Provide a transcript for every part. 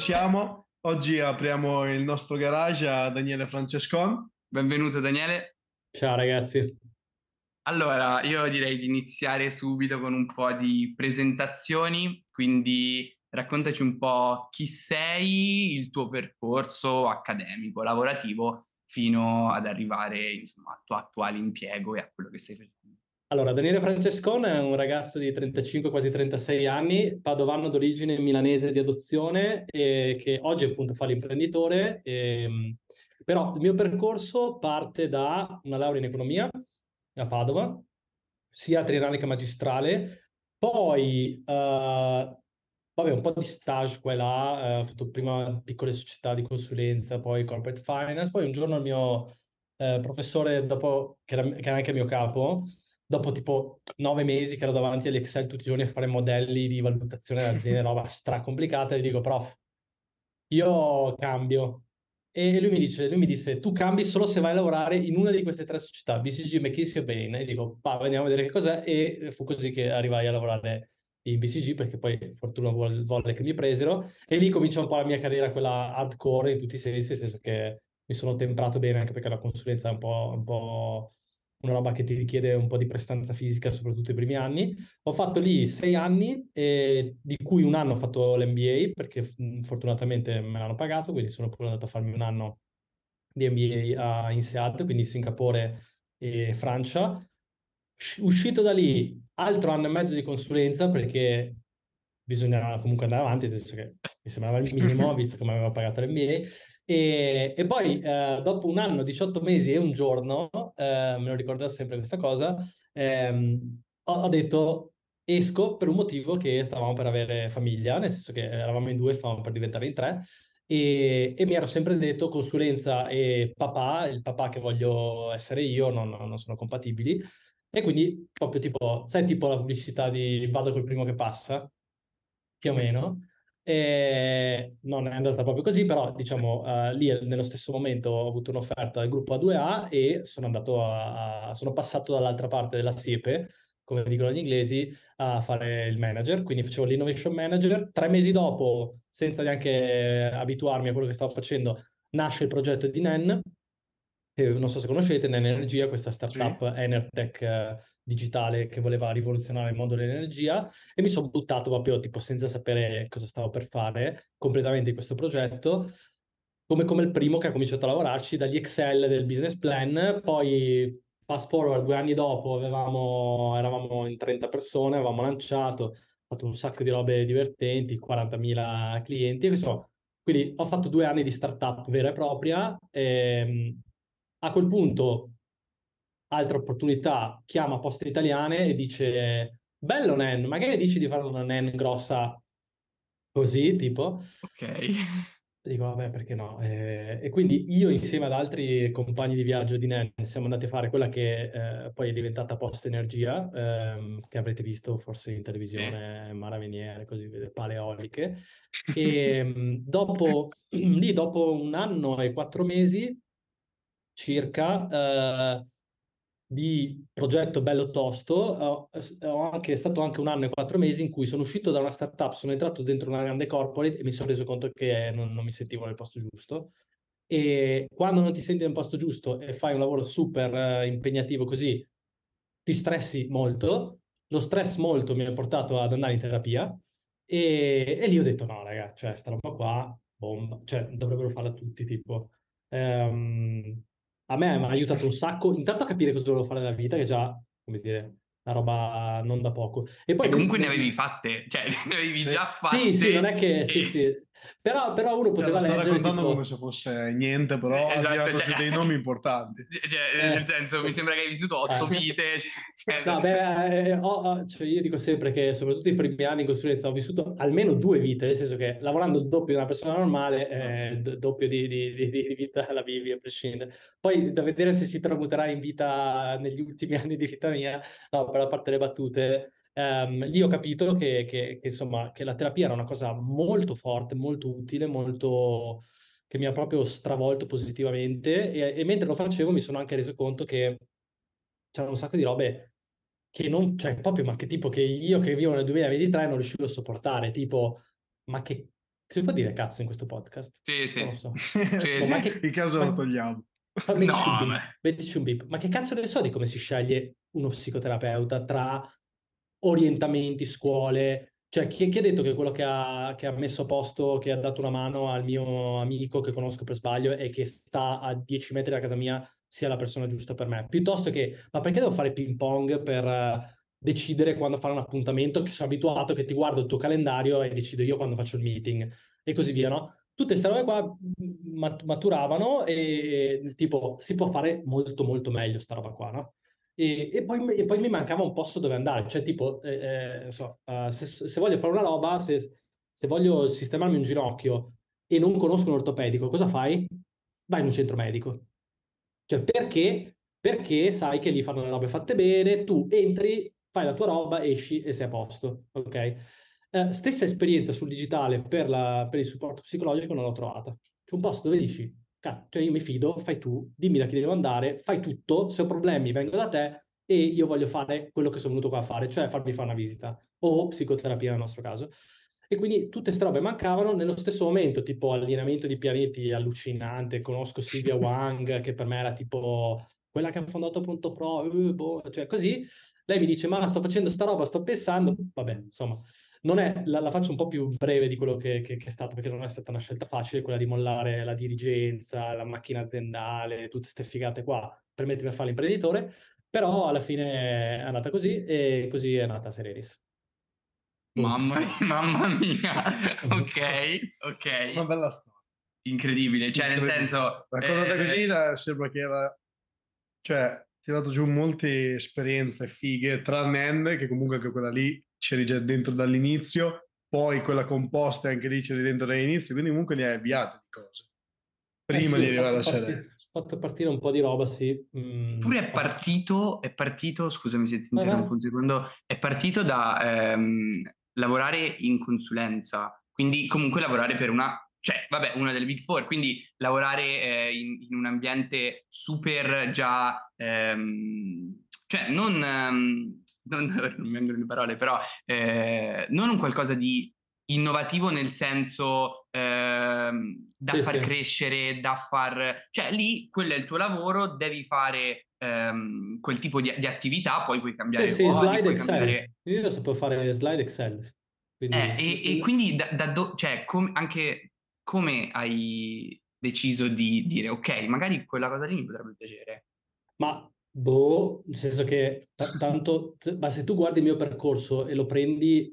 siamo. Oggi apriamo il nostro garage a Daniele Francescon. Benvenuto Daniele. Ciao ragazzi. Allora, io direi di iniziare subito con un po' di presentazioni, quindi raccontaci un po' chi sei, il tuo percorso accademico, lavorativo, fino ad arrivare insomma, al tuo attuale impiego e a quello che stai facendo. Allora, Daniele Francescone è un ragazzo di 35, quasi 36 anni, padovano d'origine milanese di adozione, che oggi appunto fa l'imprenditore. E, ehm, però il mio percorso parte da una laurea in economia a Padova, sia triennale che magistrale, poi uh, vabbè, un po' di stage qua e là, uh, ho fatto prima piccole società di consulenza, poi corporate finance, poi un giorno il mio uh, professore, dopo, che era, che era anche mio capo, dopo tipo nove mesi che ero davanti agli Excel tutti i giorni a fare modelli di valutazione dell'azienda, roba stra complicata, gli dico, prof, io cambio. E lui mi, dice, lui mi disse, tu cambi solo se vai a lavorare in una di queste tre società, BCG, McKinsey o Bain. E dico, va, andiamo a vedere che cos'è. E fu così che arrivai a lavorare in BCG, perché poi fortuna volle che mi presero. E lì comincia un po' la mia carriera, quella hardcore in tutti i sensi, nel senso che mi sono temprato bene, anche perché la consulenza è un po', un po' una roba che ti richiede un po' di prestanza fisica, soprattutto i primi anni. Ho fatto lì sei anni, eh, di cui un anno ho fatto l'MBA, perché fortunatamente me l'hanno pagato, quindi sono pure andato a farmi un anno di MBA a INSEAD, quindi Singapore e Francia. Uscito da lì, altro anno e mezzo di consulenza, perché bisognava comunque andare avanti, nel senso che mi sembrava il minimo, visto mi aveva pagato l'NBA. E, e poi, eh, dopo un anno, 18 mesi e un giorno, eh, me lo ricordo sempre questa cosa, ehm, ho, ho, detto esco per un motivo che stavamo per avere famiglia, nel senso che eravamo in due, stavamo per diventare in tre, e, e mi ero sempre detto consulenza e papà, il papà che voglio essere io, non, non sono compatibili. E quindi proprio tipo, sai tipo la pubblicità di vado col primo che passa? Più o meno. E non è andata proprio così, però diciamo uh, lì nello stesso momento ho avuto un'offerta del gruppo A2A e sono andato a, a sono passato dall'altra parte della siepe, come dicono gli inglesi, a fare il manager, quindi facevo l'innovation manager. Tre mesi dopo, senza neanche abituarmi a quello che stavo facendo, nasce il progetto di NEN, non so se conoscete, Nenergia, questa startup sì. Enertech eh, digitale che voleva rivoluzionare il mondo dell'energia e mi sono buttato proprio tipo senza sapere cosa stavo per fare completamente in questo progetto come, come il primo che ha cominciato a lavorarci dagli Excel del business plan, poi fast forward due anni dopo avevamo, eravamo in 30 persone, avevamo lanciato, fatto un sacco di robe divertenti, 40.000 clienti, insomma, quindi ho fatto due anni di startup vera e propria, e, ehm, a quel punto, altra opportunità, chiama Poste Italiane e dice, bello Nen, magari dici di fare una Nen grossa così, tipo. Ok. Dico, vabbè, perché no? Eh, e quindi io insieme ad altri compagni di viaggio di NEN siamo andati a fare quella che eh, poi è diventata Post Energia, ehm, che avrete visto forse in televisione, Maraviniere, così, paleoliche. E ehm, dopo, lì, dopo un anno e quattro mesi, circa eh, di progetto bello tosto. Ho, anche, è stato anche un anno e quattro mesi in cui sono uscito da una startup, sono entrato dentro una grande corporate e mi sono reso conto che non, non mi sentivo nel posto giusto. E quando non ti senti nel posto giusto e fai un lavoro super uh, impegnativo così, ti stressi molto. Lo stress molto mi ha portato ad andare in terapia e, e lì ho detto no, raga, cioè sta roba qua, bomba, cioè dovrebbero farla tutti, tipo. Um, a me mi ha aiutato un sacco, intanto a capire cosa volevo fare nella vita, che già, come dire, una roba non da poco. E poi e comunque ne avevi fatte, cioè ne avevi già fatte. Sì, sì, non è che, e... sì, sì. Però, però uno poteva cioè, leggere... raccontando tipo... come se fosse niente, però eh, esatto, ha cioè... dei nomi importanti. Cioè, eh. nel senso, mi sembra che hai vissuto otto eh. vite. Cioè... No, beh, eh, ho, cioè io dico sempre che soprattutto i primi anni in consulenza ho vissuto almeno due vite, nel senso che lavorando il doppio di una persona normale, no, sì. d- doppio di, di, di, di, vita la vivi a prescindere. Poi da vedere se si tramuterà in vita negli ultimi anni di vita mia, no, per la parte delle battute Um, lì ho capito che, che, che, insomma, che la terapia era una cosa molto forte, molto utile, molto che mi ha proprio stravolto positivamente e, e mentre lo facevo mi sono anche reso conto che c'erano un sacco di robe che non, cioè proprio, ma che tipo che io che vivo nel 2023 non riuscivo a sopportare, tipo, ma che Si può dire cazzo in questo podcast? Sì, sì. Non lo so. Sì, Insomma, ma che- In caso ma- lo togliamo. Fa- No, un beep, ma- un beep. Ma che cazzo ne so di come si sceglie uno psicoterapeuta tra orientamenti, scuole? Cioè, chi, chi ha detto che quello che ha, che ha messo a posto, che ha dato una mano al mio amico che conosco per sbaglio e che sta a 10 metri da casa mia sia la persona giusta per me? Piuttosto che, ma perché devo fare ping pong per eh, decidere quando fare un appuntamento? Che sono abituato che ti guardo il tuo calendario e decido io quando faccio il meeting e così via, no? tutte queste robe qua mat- maturavano e, tipo si può fare molto molto meglio sta roba qua, no? E, e poi, e poi mi mancava un posto dove andare, cioè tipo, eh, eh, so, eh, se, se voglio fare una roba, se, se voglio sistemarmi un ginocchio e non conosco un ortopedico, cosa fai? Vai in un centro medico. Cioè perché? Perché sai che lì fanno le robe fatte bene, tu entri, fai la tua roba, esci e sei a posto, ok? Eh, stessa esperienza sul digitale per, la- per il supporto psicologico non l'ho trovata. C'è un posto dove dici, "Cazzo, cioè io mi fido, fai tu, dimmi da chi devo andare, fai tutto, se ho problemi vengo da te e io voglio fare quello che sono venuto qua a fare, cioè farmi fare una visita o psicoterapia nel nostro caso. E quindi tutte queste robe mancavano nello stesso momento, tipo allineamento di pianeti allucinante, conosco Silvia Wang che per me era tipo quella che ha fondato Pronto Pro, eh, boh, cioè così. Lei mi dice, ma sto facendo sta roba, sto pensando, vabbè, insomma, non è, la, la faccio un po' più breve di quello che, che- che è stato, perché non è stata una scelta facile, quella di mollare la dirigenza, la macchina aziendale, tutte queste figate qua, per mettermi a fare l'imprenditore, però alla fine è andata così e così è nata Serenis. Mamma, mamma mia, ok, Una ok, bella storia. incredibile, cioè nel Incredibile. senso... Raccontata eh, così la- sembra che era... Cioè, ti ha dato giù molte esperienze fighe, tranne End, che comunque anche quella lì c'eri già dentro dall'inizio, poi quella composta anche lì c'eri dentro dall'inizio, quindi comunque li hai avviate di cose. Prima Eh sì, di arrivare a fatto partire- Serena. Ho fatto partire un po' di roba, sì. Mm, Eppure ho è partito, è partito, scusami se ti Vai, interrompo vai. un secondo, è partito da ehm, lavorare in consulenza, quindi comunque lavorare per una, cioè vabbè, una delle Big Four, quindi lavorare eh, in, in un ambiente super già, ehm, cioè non, ehm, non, non mi vengono le parole, però eh, non un qualcosa di innovativo nel senso ehm, da Sì, far sì. crescere, da far... Cioè lì quello è il tuo lavoro, devi fare ehm, quel tipo di, di attività, poi puoi cambiare Sì, sì, ruoli, slide puoi Excel. cambiare... Io sapevo fare slide Excel. Quindi... Eh, e, e quindi da, da do- cioè, com- anche come hai deciso di dire ok, magari quella cosa lì mi potrebbe piacere. Ma boh, nel senso che t- tanto, t- ma se tu guardi il mio percorso e lo prendi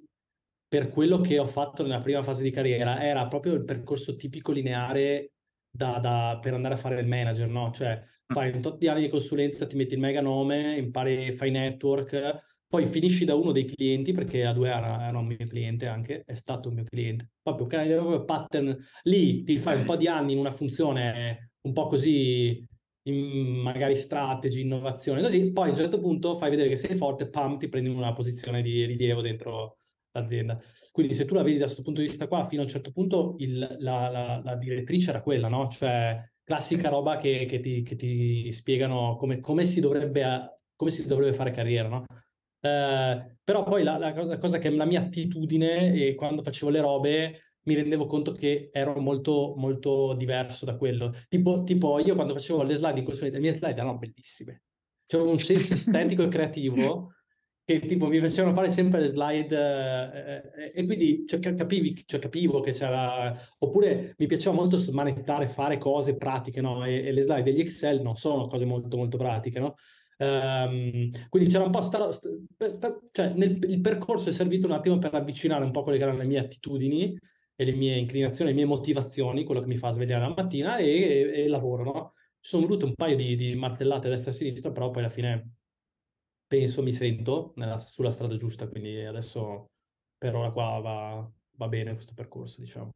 per quello che ho fatto nella prima fase di carriera, era proprio il percorso tipico lineare da, da- per andare a fare il manager, no? Cioè fai un tot di anni di consulenza, ti metti il mega nome, impari, fai network, poi finisci da uno dei clienti, perché a due era, era un mio cliente anche, è stato un mio cliente, proprio, proprio pattern, lì ti fai un po' di anni in una funzione un po' così magari strategy, innovazione, così, poi a un certo punto fai vedere che sei forte, pam, ti prendi una posizione di rilievo dentro l'azienda. Quindi se tu la vedi da questo punto di vista qua, fino a un certo punto il- la, la- la direttrice era quella, no? Cioè classica roba che, che ti, che ti spiegano come, come si dovrebbe, come si dovrebbe fare carriera, no? Eh, però poi la, la cosa, la cosa che la mia attitudine e quando facevo le robe mi rendevo conto che ero molto, molto diverso da quello. Tipo, tipo io quando facevo le slide in consulenza, le mie slide erano bellissime. C'avevo un senso estetico e creativo che tipo mi facevano fare sempre le slide eh, eh, e quindi cioè, ca- capivi, cioè, capivo che c'era oppure mi piaceva molto smanettare, fare cose pratiche, no? E, e le slide degli Excel non sono cose molto molto pratiche, no? Ehm, quindi c'era un po' sta, sta- per- per- cioè nel, il percorso è servito un attimo per avvicinare un po' quelle che erano le mie attitudini e le mie inclinazioni, le mie motivazioni, quello che mi fa svegliare la mattina e, e, e lavoro, no? Ci sono volute un paio di, di martellate a destra e a sinistra, però poi alla fine penso, mi sento nella- sulla strada giusta, quindi adesso per ora qua va, va bene questo percorso, diciamo.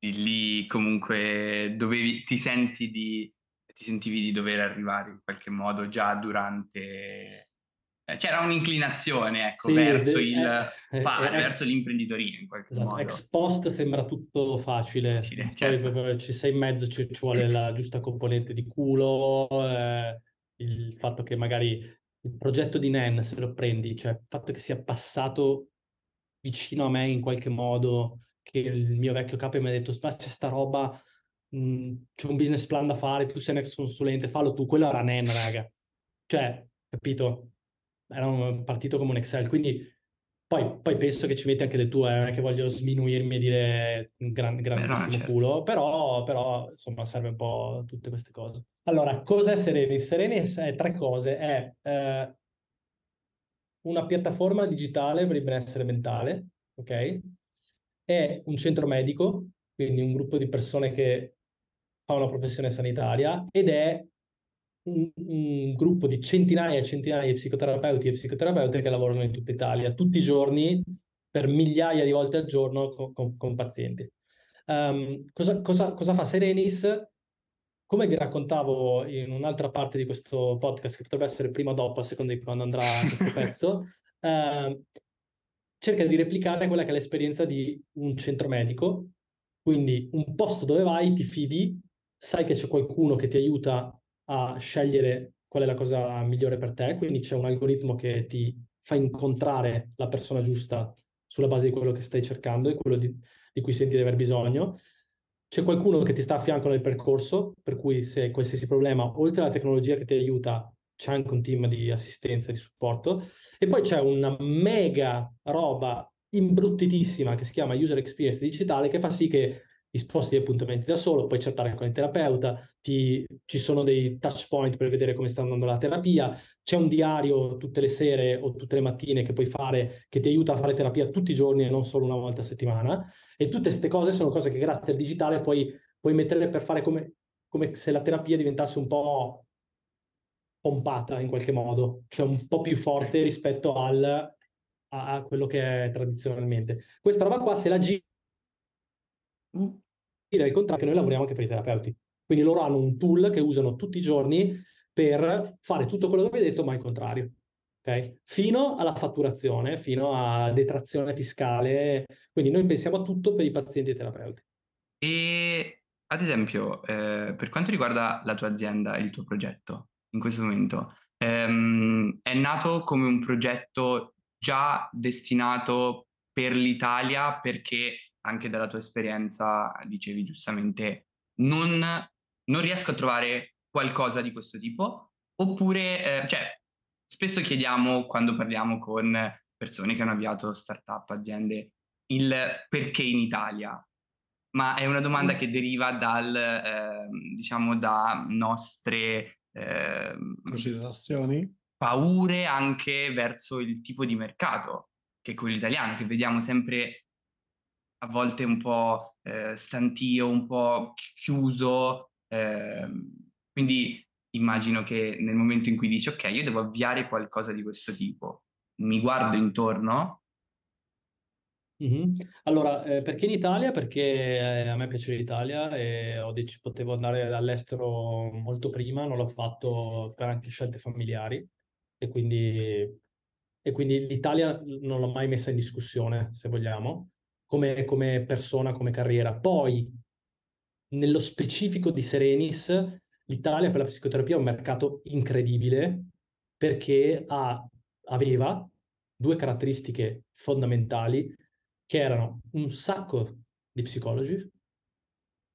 E lì comunque dovevi, ti senti di, ti sentivi di dover arrivare in qualche modo già durante... eh, C'era un'inclinazione, ecco, Sì, verso il eh, fare, eh, verso l'imprenditoria in qualche Esatto, modo. ex post sembra tutto facile, Facile, poi certo. proprio ci sei in mezzo, ci, ci vuole la giusta componente di culo, eh, il fatto che magari il progetto di Nen, se lo prendi, cioè il fatto che sia passato vicino a me in qualche modo, che il mio vecchio capo mi ha detto, c'è sta roba, mh, mhmm, c'è un business plan da fare, tu sei un ex consulente, fallo tu, quello era NEN, raga. Cioè, capito? Era un partito come un Excel, quindi poi, poi, penso che ci metti anche del tuo, eh, non è che voglio sminuirmi e dire gran, grandissimo no, certo. culo, però, però, insomma serve un po' tutte queste cose. Allora, cos'è Serenis? Serenis è tre cose, è eh, una piattaforma digitale per il benessere mentale, ok? È un centro medico, quindi un gruppo di persone che fa una professione sanitaria ed è un, un, gruppo di centinaia e centinaia di psicoterapeuti e psicoterapeute che lavorano in tutta Italia, tutti i giorni, per migliaia di volte al giorno con, con, con pazienti. Um, cosa, cosa, cosa, fa Serenis? Come vi raccontavo in un'altra parte di questo podcast, che potrebbe essere prima o dopo, a seconda di quando andrà questo pezzo, uh, cerca di replicare quella che è l'esperienza di un centro medico, quindi un posto dove vai, ti fidi, sai che c'è qualcuno che ti aiuta a scegliere qual è la cosa migliore per te, quindi c'è un algoritmo che ti fa incontrare la persona giusta sulla base di quello che stai cercando e quello di, di cui senti di aver bisogno. C'è qualcuno che ti sta a fianco nel percorso, per cui se qualsiasi problema, oltre alla tecnologia che ti aiuta, c'è anche un team di assistenza di supporto. E poi c'è una mega roba imbruttitissima che si chiama user experience digitale che fa sì che ti sposti gli appuntamenti da solo, puoi chattare con il terapeuta, ti, ci sono dei touch point per vedere come sta andando la terapia, c'è un diario tutte le sere o tutte le mattine che puoi fare che ti aiuta a fare terapia tutti i giorni e non solo una volta a settimana e tutte queste cose sono cose che grazie al digitale puoi, puoi metterle per fare come, come se la terapia diventasse un po' pompata in qualche modo, cioè un po' più forte rispetto al, a quello che è tradizionalmente. Questa roba qua se la giri dire il contrario che noi lavoriamo anche per i terapeuti. Quindi loro hanno un tool che usano tutti i giorni per fare tutto quello che vi ho detto, ma il contrario. Okay? Fino alla fatturazione, fino a detrazione fiscale. Quindi noi pensiamo a tutto per i pazienti e i terapeuti. E ad esempio, eh, per quanto riguarda la tua azienda e il tuo progetto in questo momento, ehm, è nato come un progetto già destinato per l'Italia perché anche dalla tua esperienza, dicevi giustamente, non, non riesco a trovare qualcosa di questo tipo? Oppure, eh, cioè, spesso chiediamo quando parliamo con persone che hanno avviato startup, aziende, il perché in Italia, ma è una domanda che deriva dal, eh, diciamo, da nostre eh, considerazioni, paure anche verso il tipo di mercato che è quello italiano, che vediamo sempre a volte un po' eh, stantio, un po' chiuso. Eh, quindi immagino che nel momento in cui dici ok, io devo avviare qualcosa di questo tipo, mi guardo intorno. Mm-hmm. Allora, eh, perché in Italia? Perché eh, a me piace l'Italia e ho dec- potevo andare all'estero molto prima, non l'ho fatto per anche scelte familiari e quindi, e quindi l'Italia non l'ho mai messa in discussione, se vogliamo come, come persona, come carriera. Poi, nello specifico di Serenis, l'Italia per la psicoterapia è un mercato incredibile perché ha, aveva due caratteristiche fondamentali che erano un sacco di psicologi,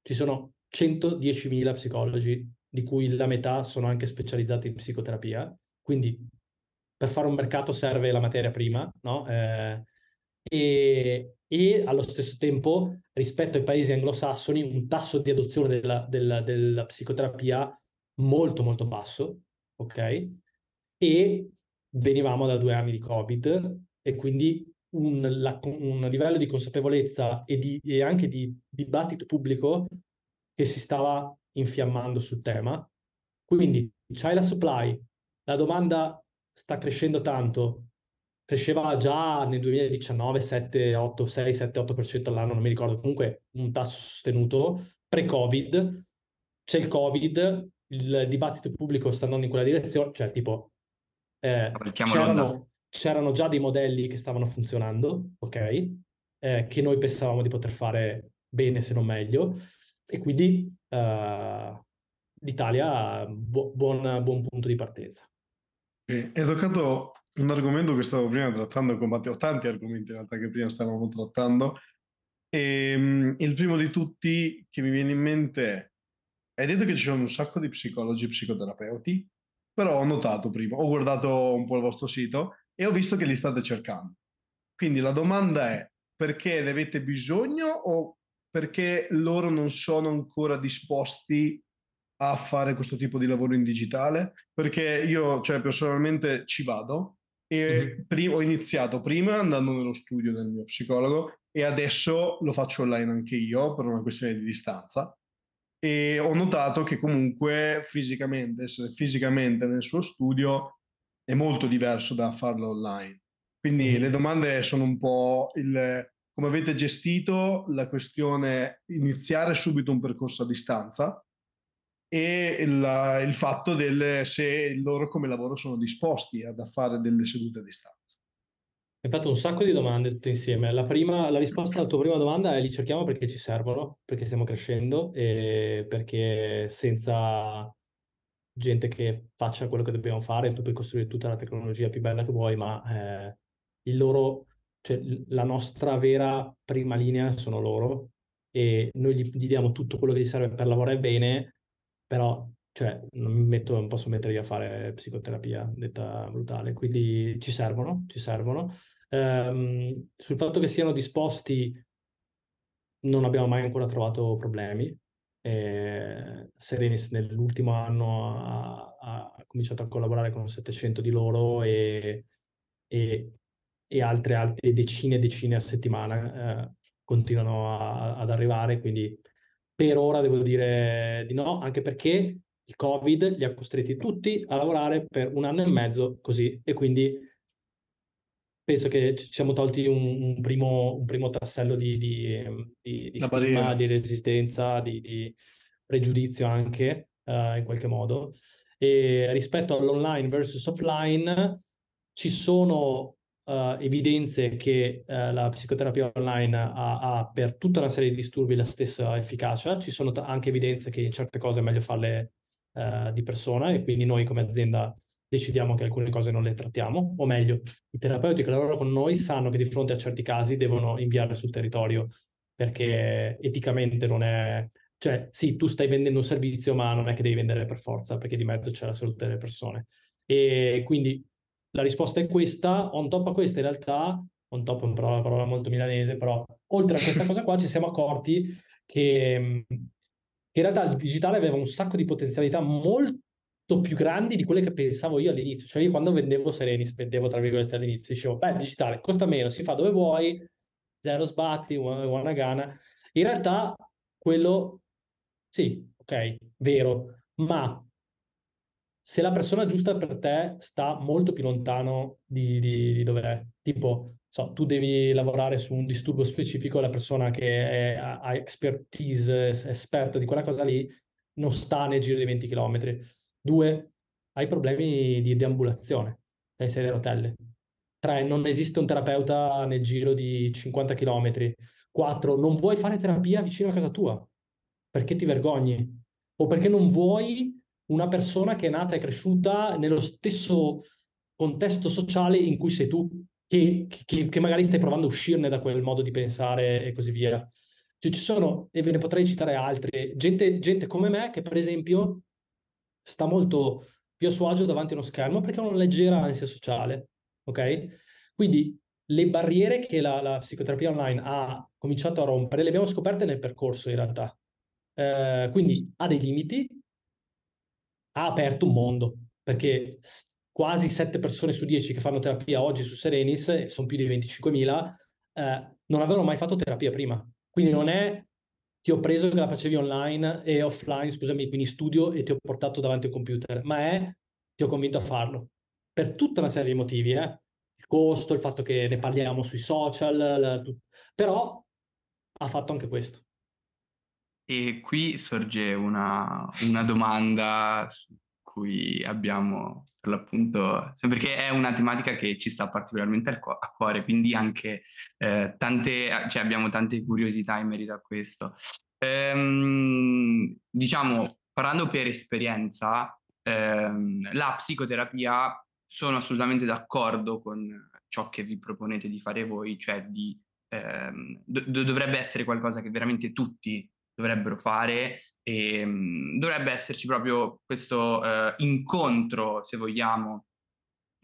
ci sono 110.000 psicologi, di cui la metà sono anche specializzati in psicoterapia, quindi per fare un mercato serve la materia prima, no? Eh, e, e allo stesso tempo rispetto ai paesi anglosassoni un tasso di adozione della, della, della psicoterapia molto molto basso, ok? E venivamo da due anni di Covid e quindi un, la, un livello di consapevolezza e, di, e anche di dibattito pubblico che si stava infiammando sul tema. Quindi c'hai la supply, la domanda sta crescendo tanto, cresceva già nel 2019 7, 8, 6, 7, 8% all'anno, non mi ricordo, comunque un tasso sostenuto. pre-Covid, c'è il Covid, il dibattito pubblico sta andando in quella direzione, cioè tipo eh, c'erano, c'erano, già dei modelli che stavano funzionando, ok, eh, che noi pensavamo di poter fare bene se non meglio, e quindi uh, l'Italia bu- buon, buon punto di partenza. Hai toccato un argomento che stavo prima trattando con Matteo, tanti argomenti in realtà che prima stavamo trattando, E, ehm, il primo di tutti che mi viene in mente è, hai detto che ci sono un sacco di psicologi e psicoterapeuti, però ho notato prima, ho guardato un po' il vostro sito e ho visto che li state cercando. Quindi la domanda è, perché ne avete bisogno o perché loro non sono ancora disposti a fare questo tipo di lavoro in digitale? Perché io, cioè, personalmente ci vado e mm-hmm. prima, ho iniziato prima andando nello studio del mio psicologo e adesso lo faccio online anche io per una questione di distanza e ho notato che comunque fisicamente, essere fisicamente nel suo studio è molto diverso da farlo online. Quindi mm-hmm. le domande sono un po' il come avete gestito la questione iniziare subito un percorso a distanza e il, il fatto del se loro come lavoro sono disposti a fare delle sedute a distanza. Hai fatto un sacco di domande tutte insieme. La, prima, la risposta alla tua prima domanda è li cerchiamo perché ci servono, perché stiamo crescendo e perché senza gente che faccia quello che dobbiamo fare tu puoi costruire tutta la tecnologia più bella che vuoi, ma eh, il loro, cioè, la nostra vera prima linea sono loro e noi gli, gli diamo tutto quello che gli serve per lavorare bene però cioè, non, metto, posso metterli a fare psicoterapia, detta brutale, quindi ci servono, ci servono. Um, sul fatto che siano disposti non abbiamo mai ancora trovato problemi. Eh, Serenis nell'ultimo anno ha, ha, cominciato a collaborare con 700 di loro e, e, e altre, altre, decine e decine a settimana eh, continuano a, ad arrivare, quindi per ora devo dire di no, anche perché il Covid li ha costretti tutti a lavorare per un anno e mezzo così e quindi penso che ci siamo tolti un, un, primo, un primo, tassello di, di, di, di stigma, di resistenza, di, di pregiudizio anche uh, in qualche modo. E rispetto all'online versus offline ci sono uh, evidenze che uh, la psicoterapia online ha, ha, per tutta una serie di disturbi la stessa efficacia, ci sono t- anche evidenze che in certe cose è meglio farle uh, di persona e quindi noi come azienda decidiamo che alcune cose non le trattiamo, o meglio, i terapeuti che lavorano con noi sanno che di fronte a certi casi devono inviarle sul territorio perché eticamente non è... Cioè, sì, tu stai vendendo un servizio, ma non è che devi vendere per forza, perché di mezzo c'è la salute delle persone. E quindi la risposta è questa, on top a questa in realtà, on top è una parola, molto milanese, però oltre a questa cosa qua ci siamo accorti che, che in realtà il digitale aveva un sacco di potenzialità molto più grandi di quelle che pensavo io all'inizio. Cioè io quando vendevo Serenis, vendevo tra virgolette all'inizio, dicevo, beh, digitale costa meno, si fa dove vuoi, zero sbatti, una gana. In realtà quello, sì, ok, vero, ma se la persona giusta per te sta molto più lontano di, di, di dove è. Tipo, so, tu devi lavorare su un disturbo specifico, la persona che è, ha expertise, esperta di quella cosa lì, non sta nel giro di 20 km. Due, hai problemi di deambulazione, sei rotelle. Tre, non esiste un terapeuta nel giro di 50 km. Quattro, non vuoi fare terapia vicino a casa tua perché ti vergogni o perché non vuoi una persona che è nata e cresciuta nello stesso contesto sociale in cui sei tu, che, che, che magari stai provando a uscirne da quel modo di pensare e così via. Cioè, ci sono, e ve ne potrei citare altre, gente, gente come me che per esempio sta molto più a suo agio davanti a uno schermo perché ha una leggera ansia sociale, ok? Quindi le barriere che la, la, psicoterapia online ha cominciato a rompere le abbiamo scoperte nel percorso in realtà. Eh, quindi ha dei limiti, ha aperto un mondo, perché quasi 7 persone su 10 che fanno terapia oggi su Serenis, sono più di 25.000, eh, non avevano mai fatto terapia prima. Quindi non è ti ho preso che la facevi online e offline, scusami, quindi studio e ti ho portato davanti al computer, ma è ti ho convinto a farlo. Per tutta una serie di motivi, eh? il costo, il fatto che ne parliamo sui social, la, però ha fatto anche questo. E qui sorge una, una domanda su cui abbiamo per l'appunto, perché è una tematica che ci sta particolarmente a cuore, quindi anche eh, tante, cioè abbiamo tante curiosità in merito a questo. Ehm, diciamo, parlando per esperienza, ehm, la psicoterapia sono assolutamente d'accordo con ciò che vi proponete di fare voi, cioè di ehm, do- dovrebbe essere qualcosa che veramente tutti dovrebbero fare e um, dovrebbe esserci proprio questo uh, incontro, se vogliamo,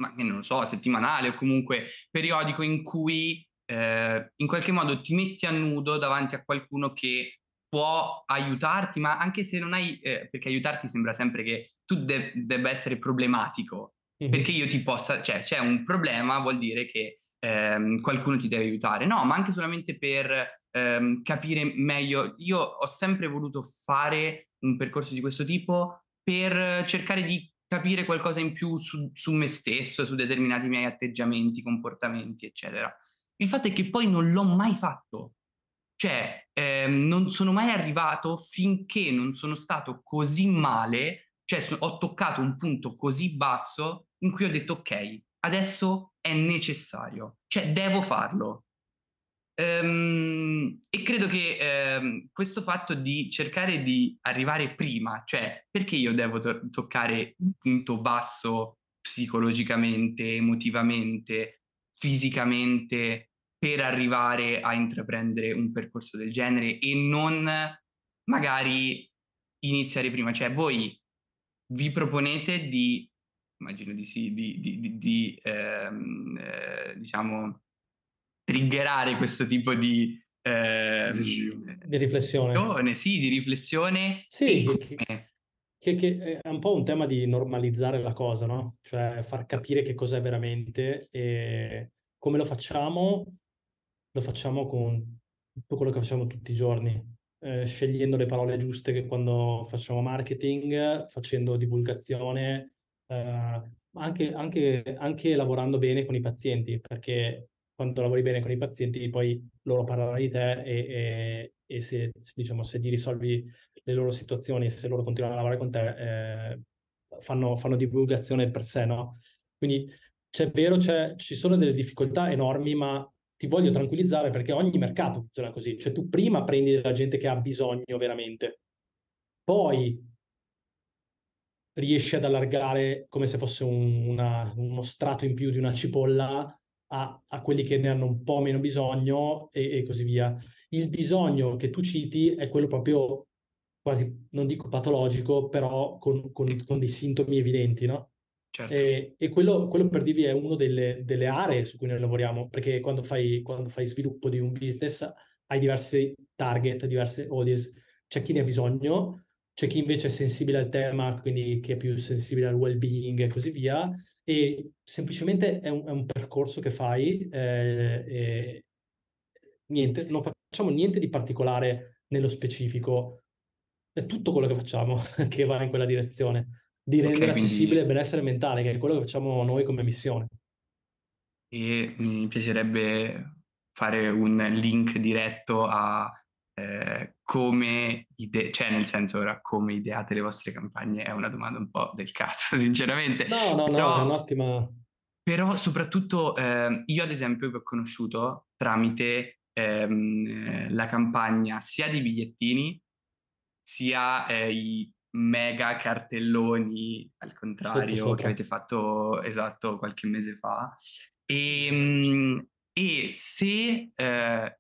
ma non lo so, settimanale o comunque periodico in cui eh, in qualche modo ti metti a nudo davanti a qualcuno che può aiutarti, ma anche se non hai, eh, perché aiutarti sembra sempre che tu de- debba essere problematico, mm-hmm. perché io ti possa, cioè c'è un problema, vuol dire che ehm, qualcuno ti deve aiutare, no, ma anche solamente per ehm, capire meglio. Io ho sempre voluto fare un percorso di questo tipo per cercare di capire qualcosa in più su, su me stesso, su determinati miei atteggiamenti, comportamenti, eccetera. Il fatto è che poi non l'ho mai fatto. Cioè, ehm, non sono mai arrivato finché non sono stato così male, cioè so, ho toccato un punto così basso in cui ho detto ok, adesso è necessario, cioè devo farlo. Ehm, e credo che ehm, questo fatto di cercare di arrivare prima, cioè perché io devo to- toccare un punto basso psicologicamente, emotivamente, fisicamente per arrivare a intraprendere un percorso del genere e non magari iniziare prima, cioè voi vi proponete di, immagino di sì, di, di, di, di ehm, eh, diciamo triggerare questo tipo di, eh, di riflessione. Sì, di riflessione. Sì, che, che, che, è un po' un tema di normalizzare la cosa, no? Cioè far capire che cos'è veramente e come lo facciamo, lo facciamo con tutto quello che facciamo tutti i giorni, eh, scegliendo le parole giuste che quando facciamo marketing, facendo divulgazione, eh, anche, anche, anche lavorando bene con i pazienti, perché quando lavori bene con i pazienti, poi loro parlano di te e, e, e se, diciamo, se gli risolvi le loro situazioni e se loro continuano a lavorare con te, eh, fanno, fanno, divulgazione per sé, no? Quindi c'è vero, c'è, ci sono delle difficoltà enormi, ma ti voglio tranquillizzare perché ogni mercato funziona così. Cioè tu prima prendi la gente che ha bisogno veramente, poi riesci ad allargare come se fosse un, una, uno strato in più di una cipolla a, a, quelli che ne hanno un po' meno bisogno e, e, così via. Il bisogno che tu citi è quello proprio quasi, non dico patologico, però con, con, con dei sintomi evidenti, no? Certo. E, e quello, quello, per dirvi è una delle, delle, aree su cui noi lavoriamo, perché quando fai, quando fai sviluppo di un business hai diversi target, diverse audience, c'è chi ne ha bisogno, c'è chi invece è sensibile al tema, quindi che è più sensibile al well-being e così via, e semplicemente è un, è un percorso che fai eh, e niente, non facciamo niente di particolare nello specifico, è tutto quello che facciamo che va in quella direzione, di rendere okay, accessibile quindi... il benessere mentale, che è quello che facciamo noi come missione. E mi piacerebbe fare un link diretto a eh, come ide- cioè nel senso ora come ideate le vostre campagne? È una domanda un po' del cazzo sinceramente. No no però, no è un'ottima però soprattutto eh, io ad esempio vi ho conosciuto tramite ehm, la campagna sia di bigliettini sia eh, i mega cartelloni al contrario che avete fatto esatto qualche mese fa. E, ehm, e se eh,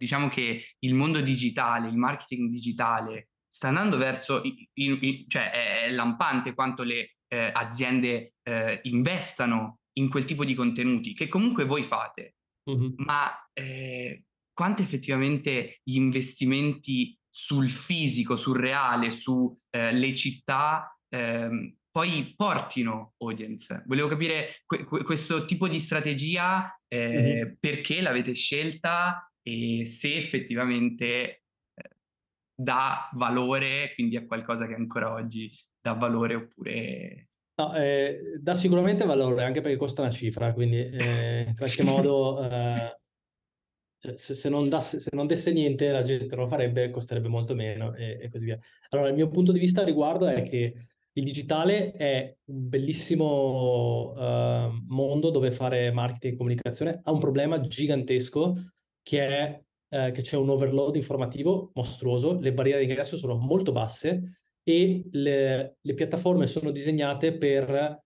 diciamo che il mondo digitale, il marketing digitale sta andando verso, in, in, cioè è, è, lampante quanto le eh, aziende eh, investano in quel tipo di contenuti che comunque voi fate, uh-huh. ma eh, quanto effettivamente gli investimenti sul fisico, sul reale, sulle eh, città ehm, poi portino audience. Volevo capire que- que- questo tipo di strategia, uh-huh. perché l'avete scelta e se effettivamente eh, dà valore quindi a qualcosa che ancora oggi dà valore oppure... No, eh, dà sicuramente valore anche perché costa una cifra, quindi eh, in qualche modo eh, cioè, se, se, non dasse, se, non desse niente la gente non lo farebbe, costerebbe molto meno e, e, così via. Allora il mio punto di vista a riguardo è che il digitale è un bellissimo uh, mondo dove fare marketing e comunicazione, ha un problema gigantesco che è eh, che c'è un overload informativo mostruoso, le barriere di ingresso sono molto basse e le, le piattaforme sono disegnate per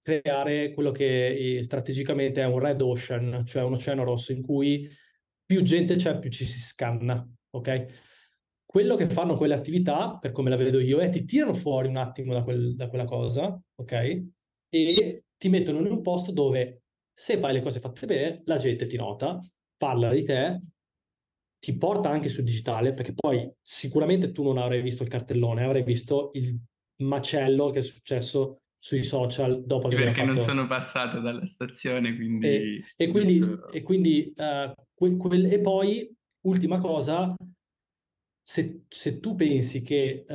creare quello che strategicamente è un red ocean, cioè un oceano rosso in cui più gente c'è, più ci si scanna, ok? Quello che fanno quelle attività, per come la vedo io, è ti tirano fuori un attimo da, quel, da quella cosa, ok? E ti mettono in un posto dove se fai le cose fatte bene, la gente ti nota, parla di te, ti porta anche sul digitale, perché poi sicuramente tu non avrai visto il cartellone, avrai visto il macello che è successo sui social dopo che perché fatto... non sono passato dalla stazione quindi e, e quindi, e, quindi uh, que, que, e poi ultima cosa se, se tu pensi che uh,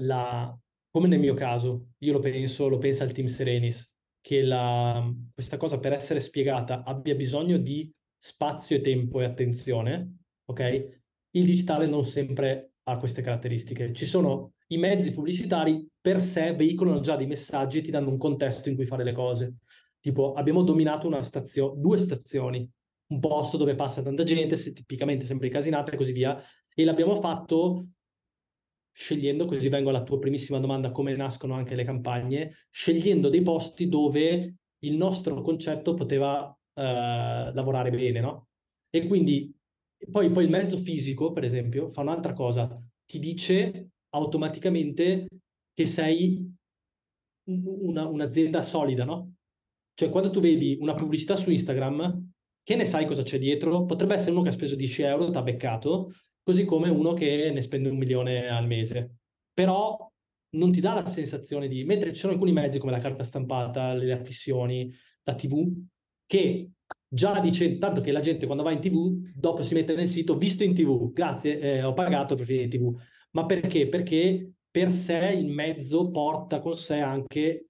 la come nel mio caso io lo penso lo pensa il team Serenis che la, questa cosa per essere spiegata abbia bisogno di spazio tempo e attenzione ok il digitale non sempre ha queste caratteristiche ci sono i mezzi pubblicitari per sé veicolano già dei messaggi e ti danno un contesto in cui fare le cose. Tipo, abbiamo dominato una stazio- due stazioni, un posto dove passa tanta gente, se, tipicamente sempre incasinata e così via, e l'abbiamo fatto scegliendo, così vengo alla tua primissima domanda, come nascono anche le campagne, scegliendo dei posti dove il nostro concetto poteva uh, lavorare bene, no? E quindi poi, poi il mezzo fisico, per esempio, fa un'altra cosa, ti dice automaticamente che sei una, un'azienda solida, no? Cioè, quando tu vedi una pubblicità su Instagram, che ne sai cosa c'è dietro? Potrebbe essere uno che ha speso 10 euro, ti ha beccato, così come uno che ne spende un milione al mese. Però non ti dà la sensazione di... Mentre ci sono alcuni mezzi come la carta stampata, le affissioni, la TV, che già dice tanto che la gente quando va in TV, dopo si mette nel sito, visto in TV, grazie, eh, ho pagato per finire in TV. Ma perché? Perché per sé il mezzo porta con sé anche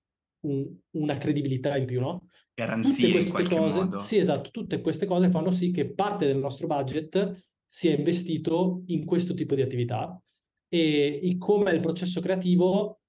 un, una credibilità in più, no? Garanzie tutte queste cose, modo. sì, esatto, tutte queste cose fanno sì che parte del nostro budget sia investito in questo tipo di attività e come il processo creativo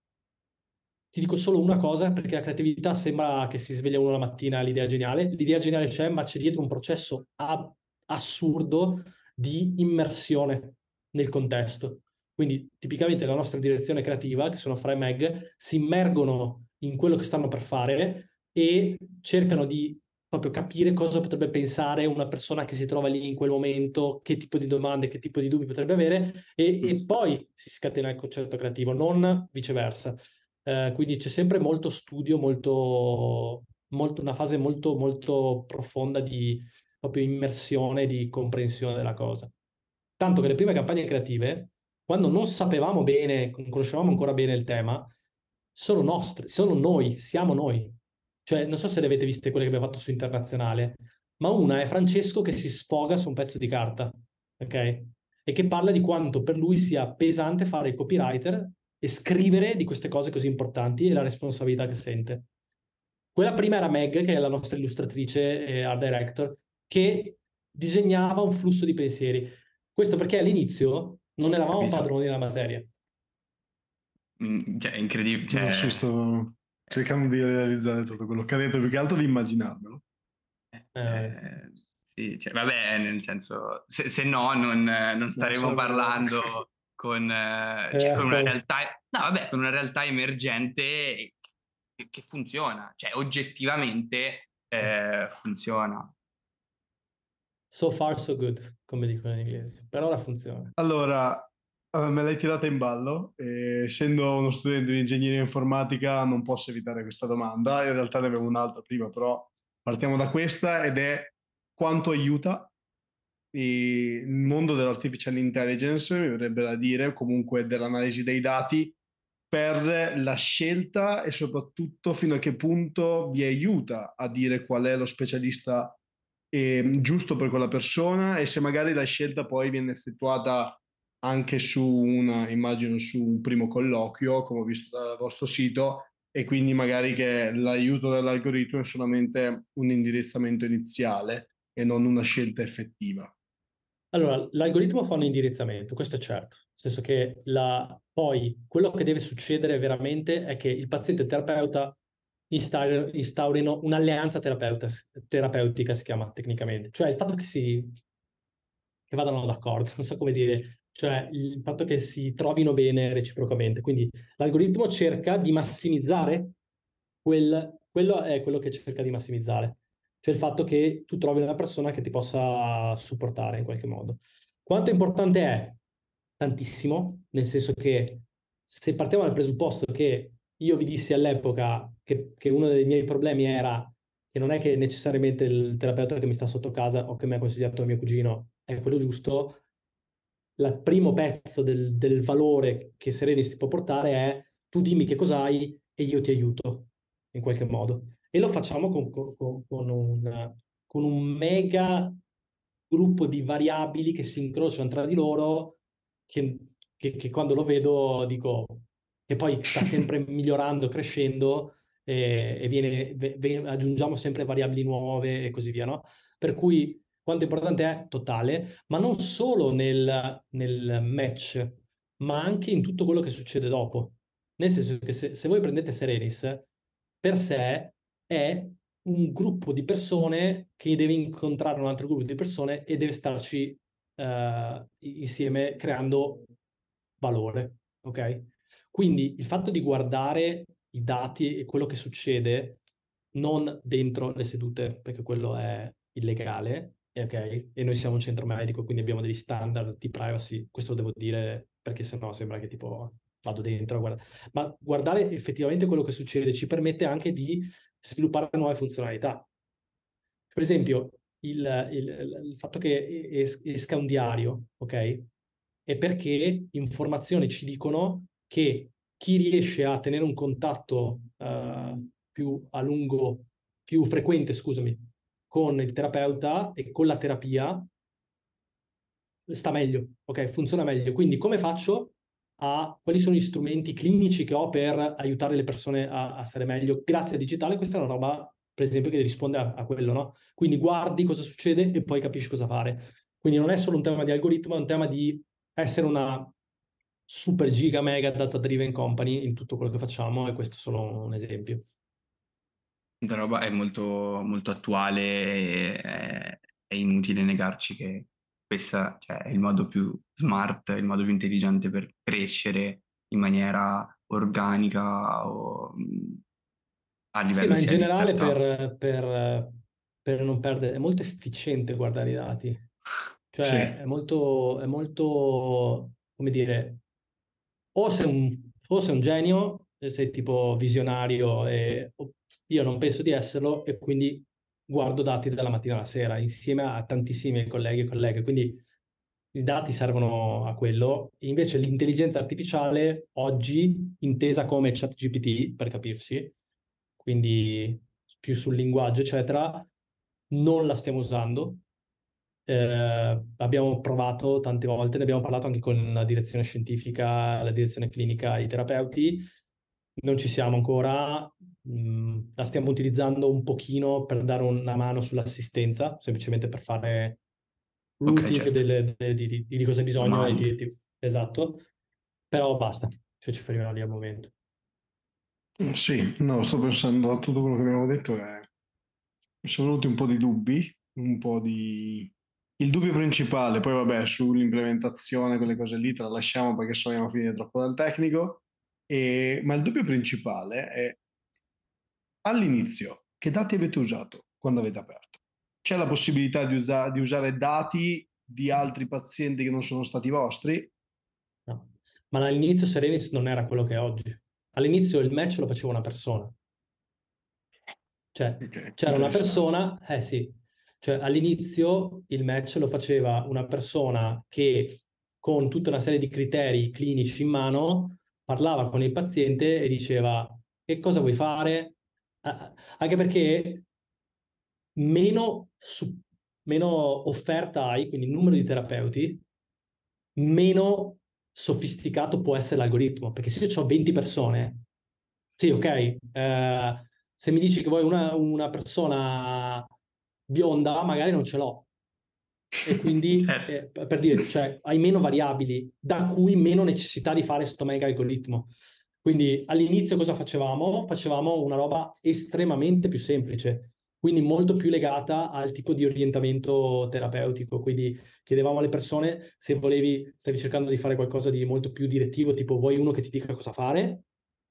ti dico solo una cosa, perché la creatività sembra che si sveglia uno la mattina l'idea geniale. L'idea geniale c'è, ma c'è dietro un processo a- assurdo di immersione nel contesto. Quindi tipicamente la nostra direzione creativa, che sono Fra e Meg, si immergono in quello che stanno per fare e cercano di proprio capire cosa potrebbe pensare una persona che si trova lì in quel momento, che tipo di domande, che tipo di dubbi potrebbe avere e, e mm. poi si scatena il concetto creativo, non viceversa. Eh, quindi c'è sempre molto studio, molto, molto, una fase molto, molto profonda di proprio immersione, di comprensione della cosa. Tanto che le prime campagne creative quando non sapevamo bene, non conoscevamo ancora bene il tema, sono nostri, sono noi, siamo noi. Cioè, non so se le avete viste quelle che abbiamo fatto su Internazionale, ma una è Francesco che si sfoga su un pezzo di carta, ok? E che parla di quanto per lui sia pesante fare il copywriter e scrivere di queste cose così importanti e la responsabilità che sente. Quella prima era Meg, che è la nostra illustratrice e art director, che disegnava un flusso di pensieri. Questo perché all'inizio non eravamo Capito. padroni della materia. Mm, cioè, è incredibile. Cioè... No, sto cercando di realizzare tutto quello che ha detto, più che altro di immaginarmelo. Eh, eh, sì, cioè, vabbè, nel senso, se, se no non, non staremo so parlando con, eh, cioè, con, una ecco. realtà, no, vabbè, con una realtà emergente che, che funziona, cioè oggettivamente eh, funziona. So far so good, come dicono in inglese. Per ora funziona. Allora, eh, me l'hai tirata in ballo. E, essendo uno studente di ingegneria informatica non posso evitare questa domanda. In realtà ne avevo un'altra prima, però partiamo da questa ed è quanto aiuta il mondo dell'artificial intelligence, mi verrebbe da dire, comunque dell'analisi dei dati, per la scelta e soprattutto fino a che punto vi aiuta a dire qual è lo specialista eh, giusto per quella persona e se magari la scelta poi viene effettuata anche su una, immagino, su un primo colloquio, come ho visto dal vostro sito, e quindi magari che l'aiuto dell'algoritmo è solamente un indirizzamento iniziale e non una scelta effettiva. Allora, l'algoritmo fa un indirizzamento, questo è certo, nel senso che la, poi quello che deve succedere veramente è che il paziente e il terapeuta instaurino un'alleanza terapeutica, si chiama tecnicamente, cioè il fatto che si che vadano d'accordo, non so come dire, cioè il fatto che si trovino bene reciprocamente. Quindi l'algoritmo cerca di massimizzare quel, quello è quello che cerca di massimizzare. Cioè il fatto che tu trovi una persona che ti possa supportare in qualche modo. Quanto importante è? Tantissimo, nel senso che se partiamo dal presupposto che io vi dissi all'epoca che, che uno dei miei problemi era che non è che necessariamente il terapeuta che mi sta sotto casa o che mi ha consigliato mio cugino è quello giusto, il primo pezzo del, del valore che Serenis ti può portare è tu dimmi che cos'hai e io ti aiuto in qualche modo. E lo facciamo con, con, con, un, con un mega gruppo di variabili che si incrociano tra di loro, che, che, che quando lo vedo dico, che poi sta sempre migliorando, crescendo, e, e viene, ve, aggiungiamo sempre variabili nuove e così via, no? Per cui quanto importante è totale, ma non solo nel, nel match, ma anche in tutto quello che succede dopo. Nel senso che se, se voi prendete Serenis, per sé è un gruppo di persone che deve incontrare un altro gruppo di persone e deve starci uh, insieme creando valore, ok? Quindi il fatto di guardare i dati e quello che succede non dentro le sedute, perché quello è illegale, ok? E noi siamo un centro medico, quindi abbiamo degli standard di privacy, questo lo devo dire perché sennò sembra che tipo vado dentro, guarda. ma guardare effettivamente quello che succede ci permette anche di sviluppare nuove funzionalità. Per esempio, il, il, il fatto che es, esca un diario, ok? È perché informazioni ci dicono che chi riesce a tenere un contatto uh, più a lungo, più frequente, scusami, con il terapeuta e con la terapia, sta meglio, ok? Funziona meglio. Quindi come faccio a quali sono gli strumenti clinici che ho per aiutare le persone a, a stare meglio grazie a digitale? Questa è una roba, per esempio, che risponde a, a quello, no? Quindi guardi cosa succede e poi capisci cosa fare. Quindi non è solo un tema di algoritmo, è un tema di essere una super giga mega data driven company in tutto quello che facciamo e questo è solo un esempio. La roba è molto, molto attuale e è, è inutile negarci che questo cioè, è il modo più smart, il modo più intelligente per crescere in maniera organica o a livello sì, ma in generale per, per, per, non perdere, è molto efficiente guardare i dati. Cioè sì. è, molto, è molto, come dire, o sei un, o sei un genio, sei tipo visionario e io non penso di esserlo e quindi guardo dati dalla mattina alla sera insieme a tantissimi colleghi e colleghe, quindi i dati servono a quello. Invece l'intelligenza artificiale oggi, intesa come ChatGPT, per capirsi, quindi più sul linguaggio, eccetera, non la stiamo usando eh, abbiamo provato tante volte, ne abbiamo parlato anche con la direzione scientifica, la direzione clinica, i terapeuti. Non ci siamo ancora, mh, mm, la stiamo utilizzando un pochino per dare una mano sull'assistenza, semplicemente per fare routing okay, certo. delle, delle, di, di, di, cosa hai bisogno. E di, esatto, però basta, cioè ci fermiamo lì al momento. Sì, no, sto pensando a tutto quello che abbiamo detto e mi sono venuti un po' di dubbi, un po' di il dubbio principale, poi vabbè, sull'implementazione, quelle cose lì, tralasciamo perché so a finire troppo dal tecnico, e, ma il dubbio principale è all'inizio, che dati avete usato quando avete aperto? C'è la possibilità di, usa- di usare dati di altri pazienti che non sono stati vostri? No, ma all'inizio Serenis non era quello che è oggi. All'inizio il match lo faceva una persona. Cioè, okay, c'era una persona, eh sì, cioè all'inizio il match lo faceva una persona che con tutta una serie di criteri clinici in mano parlava con il paziente e diceva che cosa vuoi fare? Anche perché meno, su, meno offerta hai, quindi numero di terapeuti, meno sofisticato può essere l'algoritmo. Perché se io ho 20 persone, sì, ok, eh, se mi dici che vuoi una, una persona bionda magari non ce l'ho. E quindi, certo. eh, per dire, cioè, hai meno variabili, da cui meno necessità di fare sto mega algoritmo. Quindi all'inizio cosa facevamo? Facevamo una roba estremamente più semplice, quindi molto più legata al tipo di orientamento terapeutico. Quindi chiedevamo alle persone se volevi, stavi cercando di fare qualcosa di molto più direttivo, tipo vuoi uno che ti dica cosa fare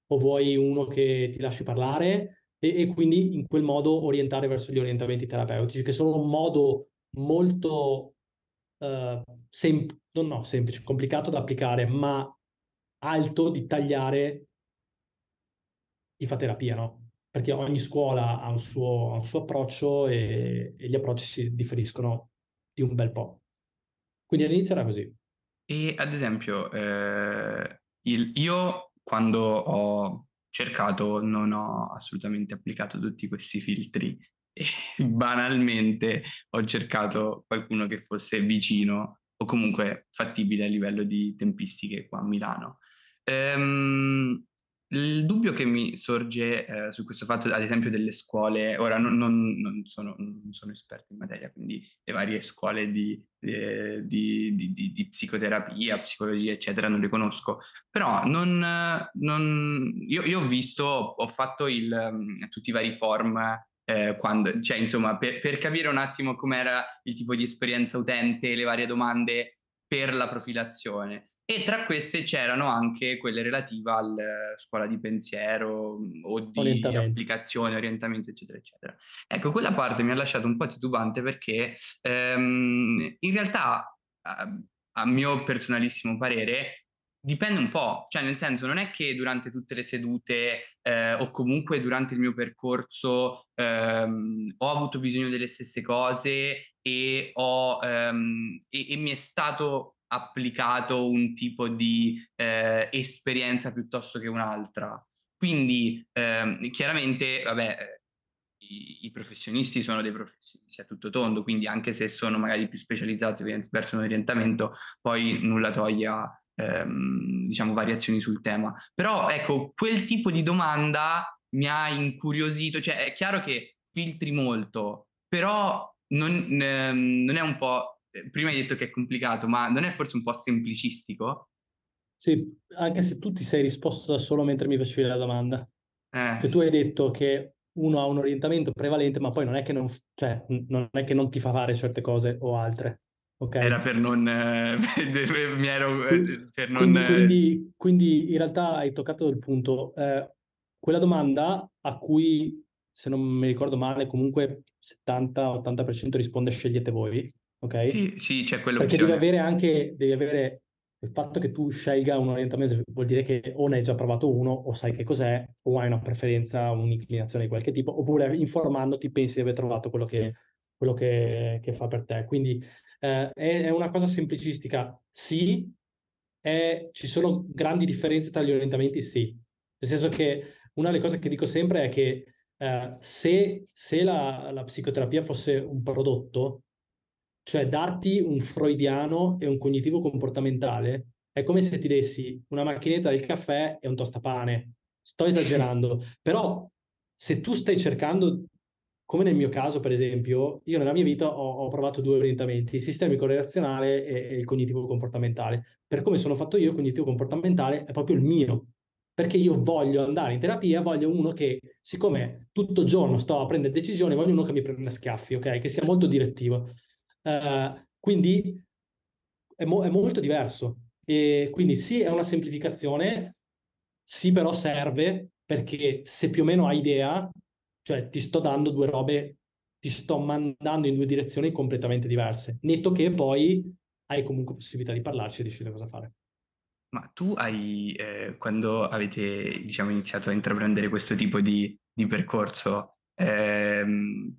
o vuoi uno che ti lasci parlare e, e, quindi in quel modo orientare verso gli orientamenti terapeutici, che sono un modo molto uh, sem- no, semplice, complicato da applicare, ma alto di tagliare terapia, no? Perché ogni scuola ha un suo, ha un suo approccio e, e, gli approcci si differiscono di un bel po'. Quindi all'inizio era così. E ad esempio, eh, il, io quando ho cercato non ho assolutamente applicato tutti questi filtri e banalmente ho cercato qualcuno che fosse vicino o comunque fattibile a livello di tempistiche qua a Milano. Ehm, il dubbio che mi sorge eh, su questo fatto, ad esempio, delle scuole, ora non, non, non, sono, non, sono, esperto in materia, quindi le varie scuole di, eh, di, di, di, psicoterapia, psicologia, eccetera, non le conosco, però io, io, ho visto, ho fatto il, mm, tutti i vari form eh, quando, cioè, insomma, per, per capire un attimo com'era il tipo di esperienza utente, le varie domande per la profilazione. E tra queste c'erano anche quelle relative alla scuola di pensiero mm, o di applicazione, orientamento, eccetera, eccetera. Ecco, quella parte mi ha lasciato un po' titubante perché ehm, in realtà, a, a mio personalissimo parere, Dipende un po', cioè nel senso non è che durante tutte le sedute eh, o comunque durante il mio percorso ehm, ho avuto bisogno delle stesse cose e, ho, ehm, e, e mi è stato applicato un tipo di eh, esperienza piuttosto che un'altra. Quindi ehm, chiaramente, vabbè, i, i, professionisti sono dei professionisti a tutto tondo, quindi anche se sono magari più specializzati verso un orientamento, poi nulla toglie ehm, diciamo, variazioni sul tema. Però ecco, quel tipo di domanda mi ha incuriosito, cioè è chiaro che filtri molto, però non, ehm, non è un po', prima hai detto che è complicato, ma non è forse un po' semplicistico? Sì, anche se tu ti sei risposto da solo mentre mi facevi la domanda. Eh. Cioè tu hai detto che uno ha un orientamento prevalente, ma poi non è che non, cioè, non, è che non ti fa fare certe cose o altre. Okay. Era per non... Eh, mi ero, eh, per non... Quindi, quindi, quindi, in realtà hai toccato il punto. Eh, quella domanda a cui, se non mi ricordo male, comunque 70-80% risponde scegliete voi, ok? Sì, sì, c'è quello Perché devi avere anche, devi avere il fatto che tu scelga un orientamento vuol dire che o ne hai già provato uno o sai che cos'è o hai una preferenza, un'inclinazione di qualche tipo, oppure informandoti pensi di aver trovato quello che, quello che, che fa per te. Quindi eh, è, è, una cosa semplicistica, sì, è, ci sono grandi differenze tra gli orientamenti, sì. Nel senso che una delle cose che dico sempre è che eh, se, se la, la psicoterapia fosse un prodotto, cioè darti un freudiano e un cognitivo comportamentale, è come se ti dessi una macchinetta del caffè e un tostapane. Sto esagerando, però se tu stai cercando come nel mio caso, per esempio, io nella mia vita ho, ho provato due orientamenti, il sistemico relazionale e, e il cognitivo comportamentale. Per come sono fatto io, il cognitivo comportamentale è proprio il mio, perché io voglio andare in terapia, voglio uno che, siccome tutto il giorno sto a prendere decisioni, voglio uno che mi prenda schiaffi, ok? Che sia molto direttivo. Uh, quindi è, mo- è, molto diverso. E quindi sì, è una semplificazione, sì, però serve perché se più o meno hai idea, cioè ti sto dando due robe, ti sto mandando in due direzioni completamente diverse. Netto che poi hai comunque possibilità di parlarci e decidere cosa fare. Ma tu hai, eh, quando avete diciamo, iniziato a intraprendere questo tipo di, di percorso, ehm,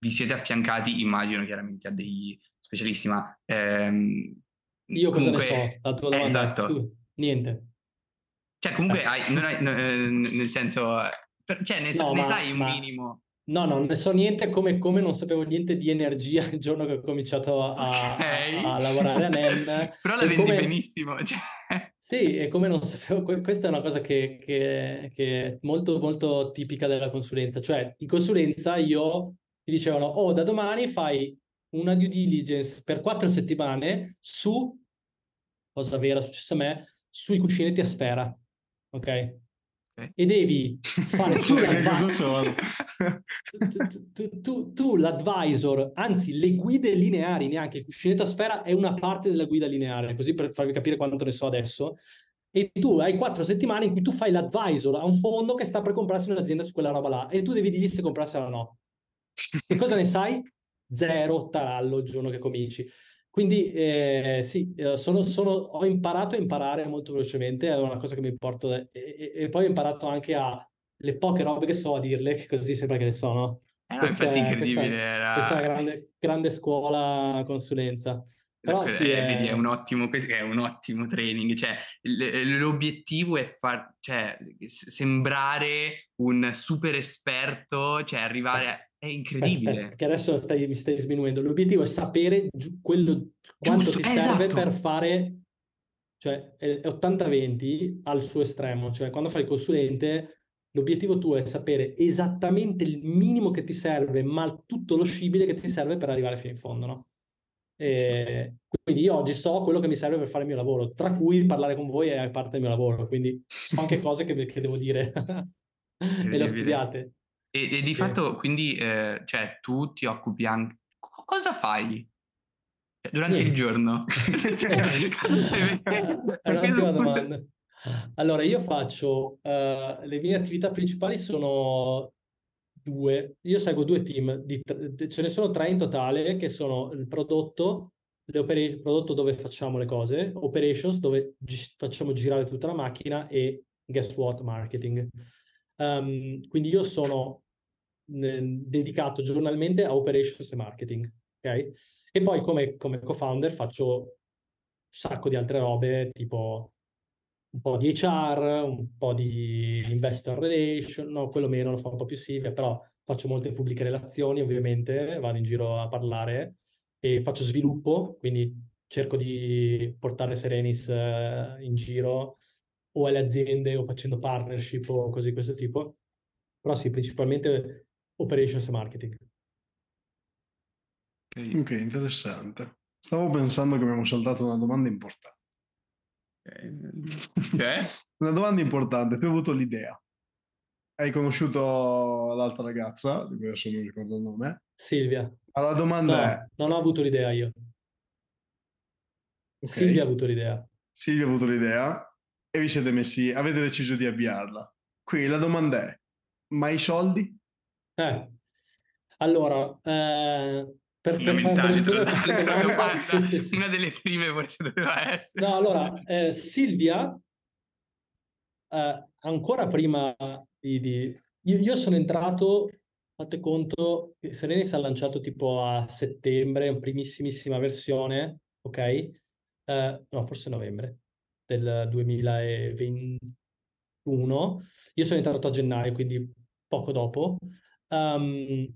vi siete affiancati, immagino chiaramente a dei specialisti, ma... Ehm, Io cosa comunque... ne so? La tua domanda eh, esatto. Tu, niente. Cioè comunque eh. hai, non hai, eh, nel senso, cioè, ne, no, ne ma, sai un ma, minimo? No, no, non ne so niente come, come, non sapevo niente di energia il giorno che ho cominciato a, okay. a, a lavorare a NEM. Però la vendi come... benissimo. Cioè... Sì, e come non sapevo, questa è una cosa che, che, che, è molto, molto tipica della consulenza. Cioè, in consulenza io ti dicevano, oh, da domani fai una due diligence per quattro settimane su, cosa vera successa a me, sui cuscinetti a sfera. Ok? e devi fare tu l'advisor. tu, tu, tu, tu, l'advisor, anzi le guide lineari, neanche il cuscinetto a sfera è una parte della guida lineare, così per farvi capire quanto ne so adesso. e tu hai quattro settimane in cui tu fai l'advisor a un fondo che sta per comprarsi un'azienda su quella roba là e tu devi dirgli se comprarsela o no. E cosa ne sai? Zero tarallo il giorno che cominci. Quindi eh, sì, eh, sono, sono, ho imparato a imparare molto velocemente, è una cosa che mi porto e, e, e poi ho imparato anche a le poche robe che so a dirle, che così sembra che ne so, no? Eh no, infatti è incredibile. Questa, era... questa è una grande, grande scuola consulenza. Però sì, eh, vedi, è un, ottimo, è un ottimo training, cioè l'obiettivo è far, cioè, sembrare un super esperto, cioè arrivare a... è incredibile. Aspetta, perché adesso stai, mi stai sminuendo, l'obiettivo è sapere giu- quello, quanto Giusto, ti serve esatto. per fare, cioè 80-20 al suo estremo, cioè quando fai il consulente l'obiettivo tuo è sapere esattamente il minimo che ti serve, ma tutto lo scibile che ti serve per arrivare fino in fondo, no? E quindi io oggi so quello che mi serve per fare il mio lavoro, tra cui parlare con voi è parte del mio lavoro, quindi so anche cose che, che devo dire e le ho studiate. E, e di sì. fatto, quindi, eh, cioè, tu ti occupi anche... Cosa fai? Cioè, durante Niente. il giorno? è un'ottima domanda. Allora, io faccio... Uh, le mie attività principali sono due, io seguo due team, di, ce ne sono tre in totale che sono il prodotto, il prodotto dove facciamo le cose, operations dove gi- facciamo girare tutta la macchina e guess what, marketing. Um, quindi io sono eh, dedicato giornalmente a operations e marketing, ok? E poi come, come co-founder faccio un sacco di altre robe, tipo un po' di HR, un po' di investor relation, no, quello meno lo fa un po' più Silvia, però faccio molte pubbliche relazioni ovviamente, vado in giro a parlare e faccio sviluppo, quindi cerco di portare Serenis uh, in giro o alle aziende o facendo partnership o così di questo tipo, però sì, principalmente operations e marketing. Ok, interessante. Stavo pensando che abbiamo saltato una domanda importante. Cioè? Una domanda importante, tu hai avuto l'idea. Hai conosciuto l'altra ragazza, di cui adesso non ricordo il nome. Silvia. Ma la domanda no, è... Non ho avuto l'idea io. Okay. Silvia ha avuto l'idea. Silvia ha avuto l'idea e vi siete messi, avete deciso di avviarla. Qui la domanda è, ma i soldi? Eh. Allora, eh, per, fondamentali per fare sì, sì, sì. una delle prime forse doveva essere no allora eh, Silvia eh, ancora prima di, di... Io, io, sono entrato fate conto che Serenis ha lanciato tipo a settembre una primissimissima versione ok eh, no forse novembre del 2021 io sono entrato a gennaio quindi poco dopo um,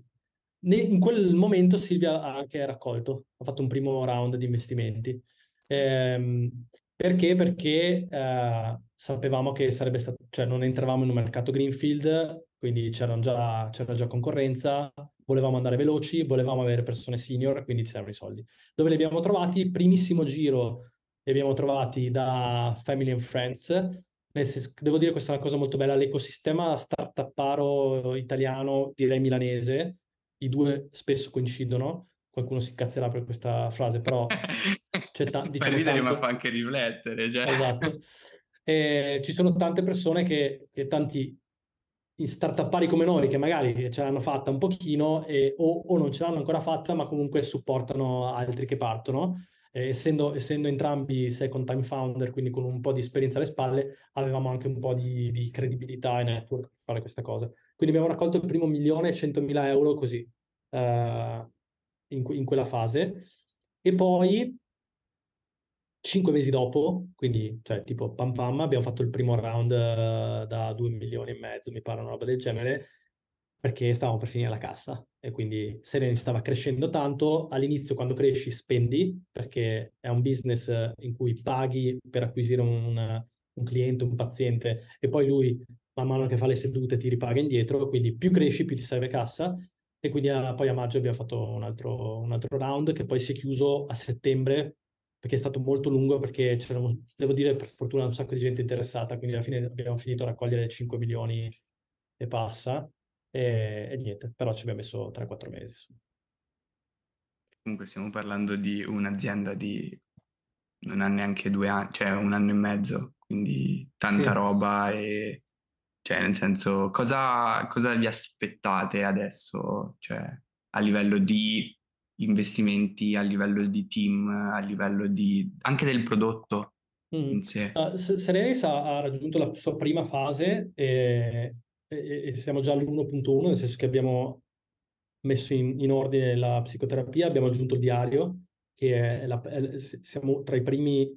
in quel momento Silvia ha anche raccolto, ha fatto un primo round di investimenti. Ehm, perché? Perché eh, sapevamo che sarebbe stato, cioè non entravamo in un mercato greenfield, quindi già, c'era già concorrenza, volevamo andare veloci, volevamo avere persone senior, quindi ci servono i soldi. Dove li abbiamo trovati? Primissimo giro li abbiamo trovati da Family and Friends. Devo dire questa è una cosa molto bella, l'ecosistema startup italiano, direi milanese, i due spesso coincidono, qualcuno si incazzerà per questa frase, però c'è ta- diciamo fa ridere tanto... ma fa anche riflettere. Cioè. Esatto. E ci sono tante persone che, che tanti in startuppari come noi che magari ce l'hanno fatta un pochino e, o, o, non ce l'hanno ancora fatta ma comunque supportano altri che partono. Eh, essendo, essendo, entrambi second time founder, quindi con un po' di esperienza alle spalle, avevamo anche un po' di, di credibilità e network per fare questa cosa. Quindi abbiamo raccolto il primo milione e centomila euro così, uh, in, in, quella fase. E poi, cinque mesi dopo, quindi cioè, tipo pam pam, abbiamo fatto il primo round uh, da due milioni e mezzo, mi pare una roba del genere, perché stavamo per finire la cassa e quindi Sereni stava crescendo tanto. All'inizio quando cresci spendi, perché è un business in cui paghi per acquisire un, un cliente, un paziente, e poi lui man mano che fa le sedute ti ripaga indietro, quindi più cresci più ti serve cassa e quindi a, poi a maggio abbiamo fatto un altro, un altro round che poi si è chiuso a settembre perché è stato molto lungo perché c'erano, devo dire per fortuna un sacco di gente interessata, quindi alla fine abbiamo finito a raccogliere 5 milioni e passa e, e niente, però ci abbiamo messo 3-4 mesi. Comunque stiamo parlando di un'azienda di non ha neanche due anni, cioè un anno e mezzo, quindi tanta Sì. roba e cioè nel senso cosa, cosa vi aspettate adesso? Cioè a livello di investimenti, a livello di team, a livello di anche del prodotto Mm. in sé. Uh, S- Serenis ha, ha raggiunto la sua prima fase e, e- e siamo già all'1.1, nel senso che abbiamo messo in, in ordine la psicoterapia, abbiamo aggiunto il diario, che è la- è- siamo tra i primi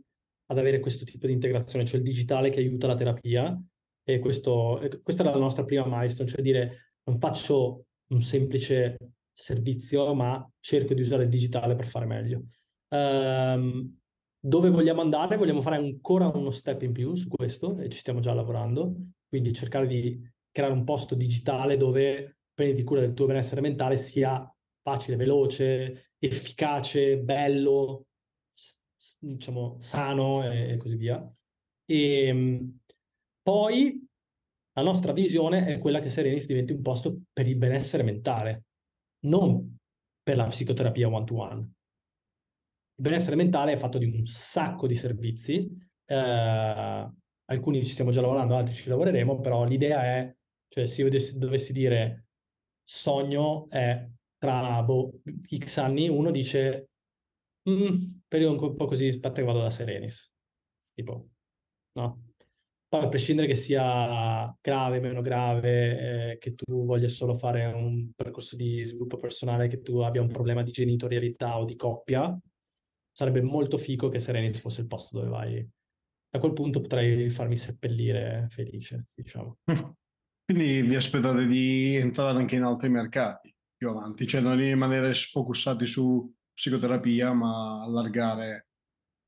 ad avere questo tipo di integrazione, cioè il digitale che aiuta la terapia. E questo, questa era la nostra prima milestone, cioè dire non faccio un semplice servizio, ma cerco di usare il digitale per fare meglio. Ehm, dove vogliamo andare? Vogliamo fare ancora uno step in più su questo e ci stiamo già lavorando, quindi cercare di creare un posto digitale dove prendi cura del tuo benessere mentale sia facile, veloce, efficace, bello, diciamo sano e così via. E poi la nostra visione è quella che Serenis diventi un posto per il benessere mentale, non per la psicoterapia one-to-one. Il benessere mentale è fatto di un sacco di servizi, eh, alcuni ci stiamo già lavorando, altri ci lavoreremo, però l'idea è, cioè se io dovessi, dovessi dire sogno è tra boh, X anni, uno dice mm, periodo un po' così, aspetta che vado da Serenis, tipo, no? Poi a prescindere che sia grave, meno grave, eh, che tu voglia solo fare un percorso di sviluppo personale, che tu abbia un problema di genitorialità o di coppia, sarebbe molto fico che Serenis fosse il posto dove vai. A quel punto potrei farmi seppellire felice, diciamo. Quindi vi aspettate di entrare anche in altri mercati più avanti, cioè non rimanere sfocussati su psicoterapia, ma allargare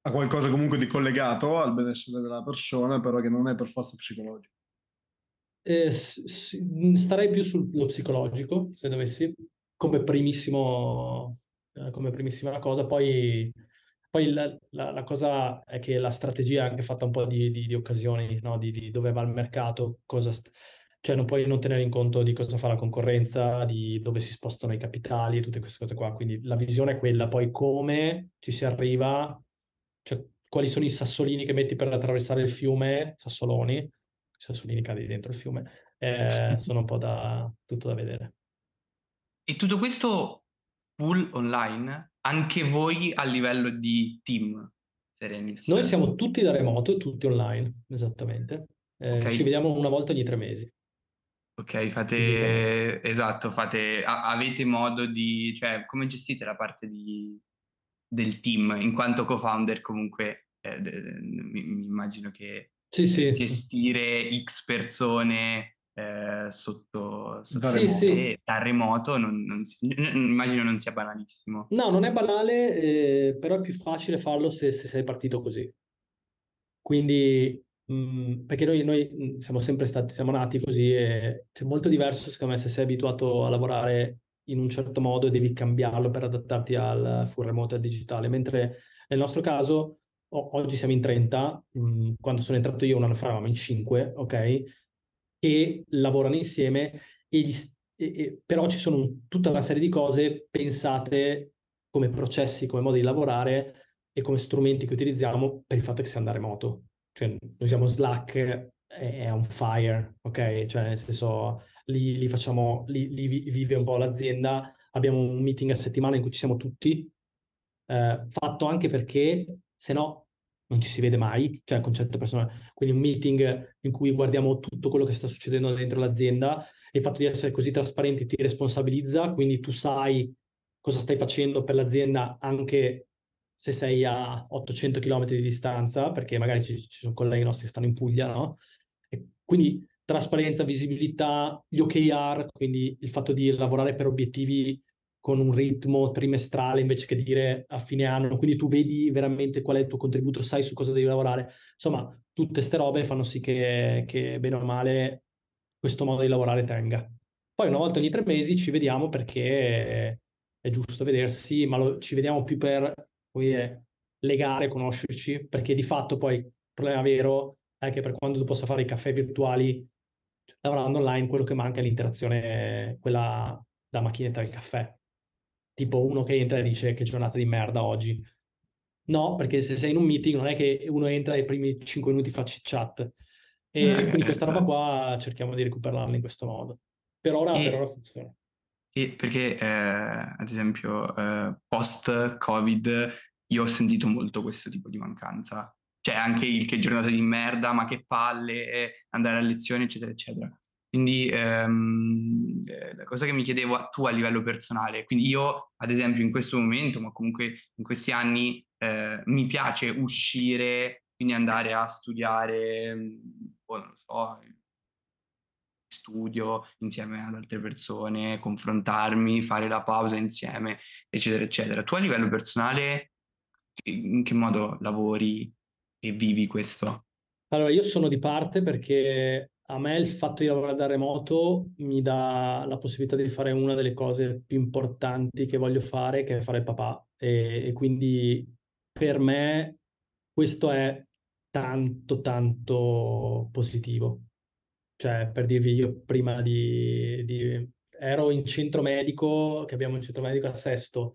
a qualcosa comunque di collegato al benessere della persona, però che non è per forza psicologico. Eh, starei più sullo psicologico, se dovessi, come primissimo, eh, come primissima cosa. Poi, poi la, la- la cosa è che la strategia è anche fatta un po' di, di- di occasioni, no? Di, di dove va il mercato, cosa st- cioè non puoi non tenere in conto di cosa fa la concorrenza, di dove si spostano i capitali e tutte queste cose qua. Quindi la visione è quella, poi come ci si arriva, cioè quali sono i sassolini che metti per attraversare il fiume, sassoloni, sassolini cadi dentro il fiume, eh, sono un po' da tutto da vedere. E tutto questo full online, anche voi a livello di team, Serenis. Noi siamo tutti da remoto, tutti online, esattamente. Eh, Ok. Ci vediamo una volta ogni tre mesi. Ok, fate esatto, fate a- avete modo di, cioè, come gestite la parte di, del team in quanto co-founder comunque eh, de- de- mi, mi immagino che Sì, sì, sì. gestire X persone eh, sotto, sotto Da Sì, remoto. sì. da remoto non, non si- n- immagino non sia banalissimo. No, non è banale, eh, però è più facile farlo se, se sei partito così. Quindi, mh, perché noi, noi, mh, siamo sempre stati, siamo nati così e è molto diverso, secondo me, se sei abituato a lavorare in un certo modo e devi cambiarlo per adattarti al full remote e al digitale. Mentre nel nostro caso, o- oggi siamo in 30, mh, quando sono entrato io un anno fa eravamo in 5, ok? E lavorano insieme e gli s- e- e- però ci sono tutta una serie di cose pensate come processi, come modi di lavorare e come strumenti che utilizziamo per il fatto che siamo da remoto. Cioè, noi usiamo Slack, è, è on fire, ok? Cioè, nel senso, lì, lì facciamo, lì, lì vi- vive un po' l'azienda, abbiamo un meeting a settimana in cui ci siamo tutti, eh, fatto anche perché se no non ci si vede mai, cioè con certe persone. Quindi un meeting in cui guardiamo tutto quello che sta succedendo dentro l'azienda e il fatto di essere così trasparenti ti responsabilizza, quindi tu sai cosa stai facendo per l'azienda anche se sei a 800 km di distanza, perché magari ci, ci sono colleghi nostri che stanno in Puglia, no? E quindi trasparenza, visibilità, gli OKR, quindi il fatto di lavorare per obiettivi con un ritmo trimestrale invece che dire a fine anno, quindi tu vedi veramente qual è il tuo contributo, sai su cosa devi lavorare. Insomma, tutte ste robe fanno sì che, che bene o male questo modo di lavorare tenga. Poi una volta ogni tre mesi ci vediamo perché è giusto vedersi, ma lo- ci vediamo più per dire, legare, conoscerci, perché di fatto poi il problema vero è che per quanto tu possa fare i caffè virtuali cioè, lavorando online, quello che manca è l'interazione, quella da macchinetta del caffè. Tipo uno che entra e dice che giornata di merda oggi. No, perché se sei in un meeting non è che uno entra e i primi 5 minuti fa chat. E Eh, quindi questa roba esatto. qua cerchiamo di recuperarla in questo modo. Per ora, E- per ora funziona. E perché, eh, ad esempio, eh, post-Covid io ho sentito molto questo tipo di mancanza. Cioè anche il che giornata di merda, ma che palle, eh, andare a lezione, eccetera, eccetera. Quindi ehm, eh, la cosa che mi chiedevo a tu a livello personale, quindi io ad esempio in questo momento, ma comunque in questi anni, eh, mi piace uscire, quindi andare a studiare, mh, boh, non lo so, studio insieme ad altre persone, confrontarmi, fare la pausa insieme, eccetera, eccetera. Tu a livello personale, in che modo lavori e vivi questo? Allora, io sono di parte perché a me il fatto di lavorare da remoto mi dà la possibilità di fare una delle cose più importanti che voglio fare, che è fare papà. E, e quindi per me questo è tanto, tanto positivo. Cioè, per dirvi, io prima di, di- ero in centro medico, che abbiamo un centro medico a Sesto,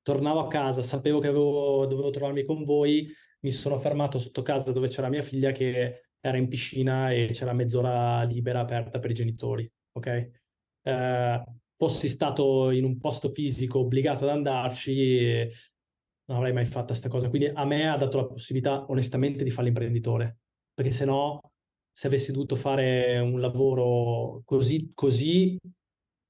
tornavo a casa, sapevo che avevo- dovevo trovarmi con voi, mi sono fermato sotto casa dove c'era mia figlia che era in piscina e c'era mezz'ora libera aperta per i genitori, ok? Eh, fossi stato in un posto fisico obbligato ad andarci, non avrei mai fatto questa cosa. Quindi a me ha dato la possibilità, onestamente, di fare l'imprenditore, perché se no, se avessi dovuto fare un lavoro così, così,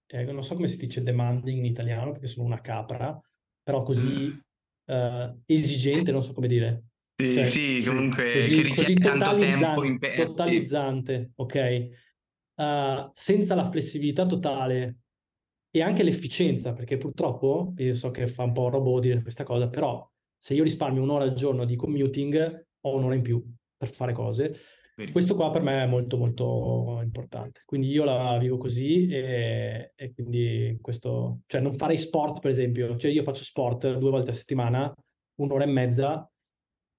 eh, non so come si dice demanding in italiano, perché sono una capra, però così eh, esigente, non so come dire. Sì, Cioè, sì, comunque così, così totalizzante, tempo impe- sì. totalizzante, ok? Uh, senza la flessibilità totale e anche l'efficienza, perché purtroppo, io so che fa un po' robot dire questa cosa, però se io risparmio un'ora al giorno di commuting, ho un'ora in più per fare cose. Questo qua per me è molto molto importante. Quindi io la vivo così e, e quindi questo, cioè non farei sport per esempio, cioè io faccio sport due volte a settimana, un'ora e mezza,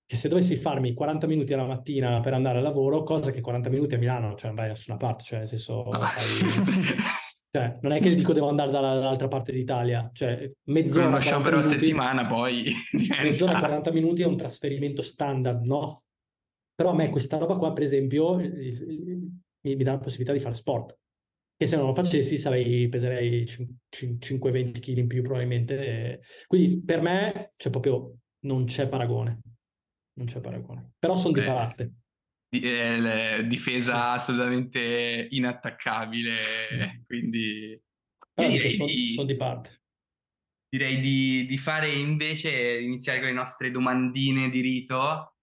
che se dovessi farmi 40 minuti alla mattina per andare al lavoro, cosa che 40 minuti a Milano, cioè non vai da nessuna parte, cioè nel senso No. fai... Cioè, non è che dico devo andare dalla- dall'altra parte d'Italia, cioè Con mezz'ora, uno 40 sciopero a settimana poi mezz'ora, diventa... 40 minuti è un trasferimento standard, no? Però a me questa roba qua, per esempio, eh, mi, mi dà la possibilità di fare sport. Che se non lo facessi sarei, peserei 5-20 kg in più probabilmente. Quindi per me, cioè proprio, non c'è paragone. Non c'è paragone. Però sono di Eh, parte. di- eh, le- difesa assolutamente inattaccabile, quindi direi sono di, son di parte. direi di, di fare invece, iniziare con le nostre domandine di rito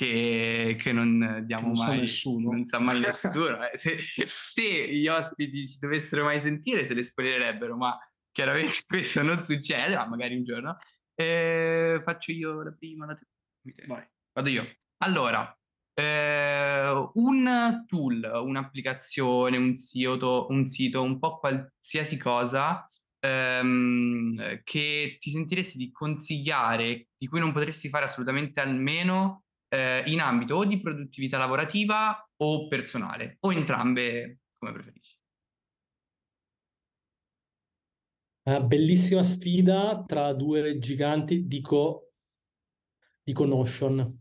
che, che non diamo non mai, nessuno. non sa mai nessuno. eh. Se, se gli ospiti ci dovessero mai sentire se le spoilerebbero, ma chiaramente questo non succede, ma magari un giorno. Eh, faccio io la prima, la. Vai. Vado io. Allora, eh, un tool, un'applicazione, un sito, un sito, un po' qualsiasi cosa ehm, che ti sentiresti di consigliare, di cui non potresti fare assolutamente almeno eh, in ambito o di produttività lavorativa o personale, o entrambe come preferisci. Una bellissima sfida tra due giganti, dico, dico Notion.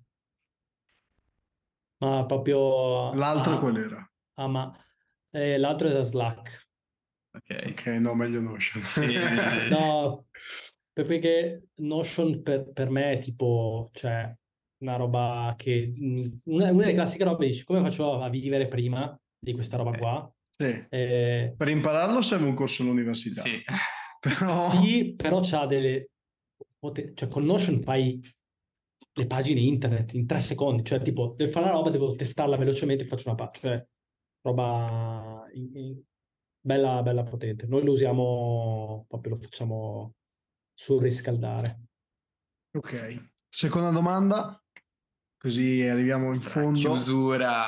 Ma proprio... L'altro ah, qual era? ah, ma, eh, l'altro è Slack. Ok. Ok, no, meglio Notion. Sì. No, per- perché Notion per, per me è tipo, cioè, una roba che... mh, Una, una delle classiche robe, dici, come faccio a vivere prima di questa roba Ok. qua? Sì. Eh, Per impararlo serve un corso all'università. Sì. Però... Sì, però c'ha delle... Cioè, con Notion fai le pagine internet in tre secondi. Cioè, tipo, devo fare una roba, devo testarla velocemente e faccio una pagina. Cioè, roba in- in- bella, bella potente. Noi lo usiamo, proprio lo facciamo surriscaldare. Ok. Seconda domanda, così arriviamo in fondo. Chiusura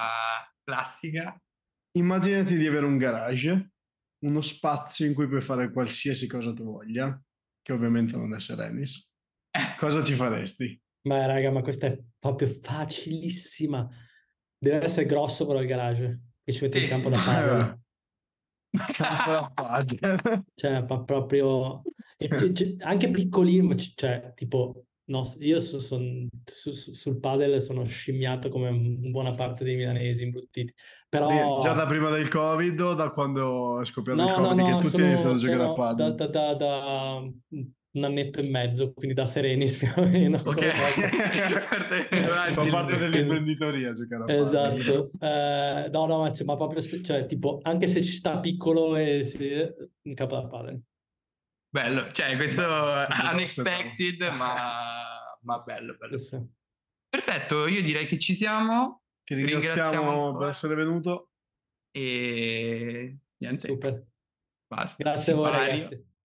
classica. Immaginati di avere un garage, uno spazio in cui puoi fare qualsiasi cosa tu voglia, che ovviamente non è Serenis. Cosa ci faresti? Ma raga, ma questa è proprio facilissima. Deve essere grosso però il garage, che ci mette Sì. il campo da padel. Eh, Campo da padel. Cioè, proprio... e c- c- anche piccolino, cioè, tipo, No, io so- son- su- su- sul padel sono scimmiato come buona parte dei milanesi imbruttiti. Però Già da prima del Covid o da quando è scoppiato il no, no, Covid che no, tutti sono, iniziano a giocare a sono da, padel? da- da- da un annetto e mezzo, quindi da Serenis più o meno. Ok. Fa parte dell'imprenditoria giocare a padel. Esatto, Eh, no, no, ma, cioè, ma proprio, se- cioè, tipo, anche se ci sta piccolo e si, in capo da padel. Bello, cioè questo Questo unexpected, ma, ma bello, bello. Sì, sì. Perfetto, io direi che ci siamo Ti Ringraziamo ringraziamo per essere venuto. e niente, Super. basta. Grazie a voi.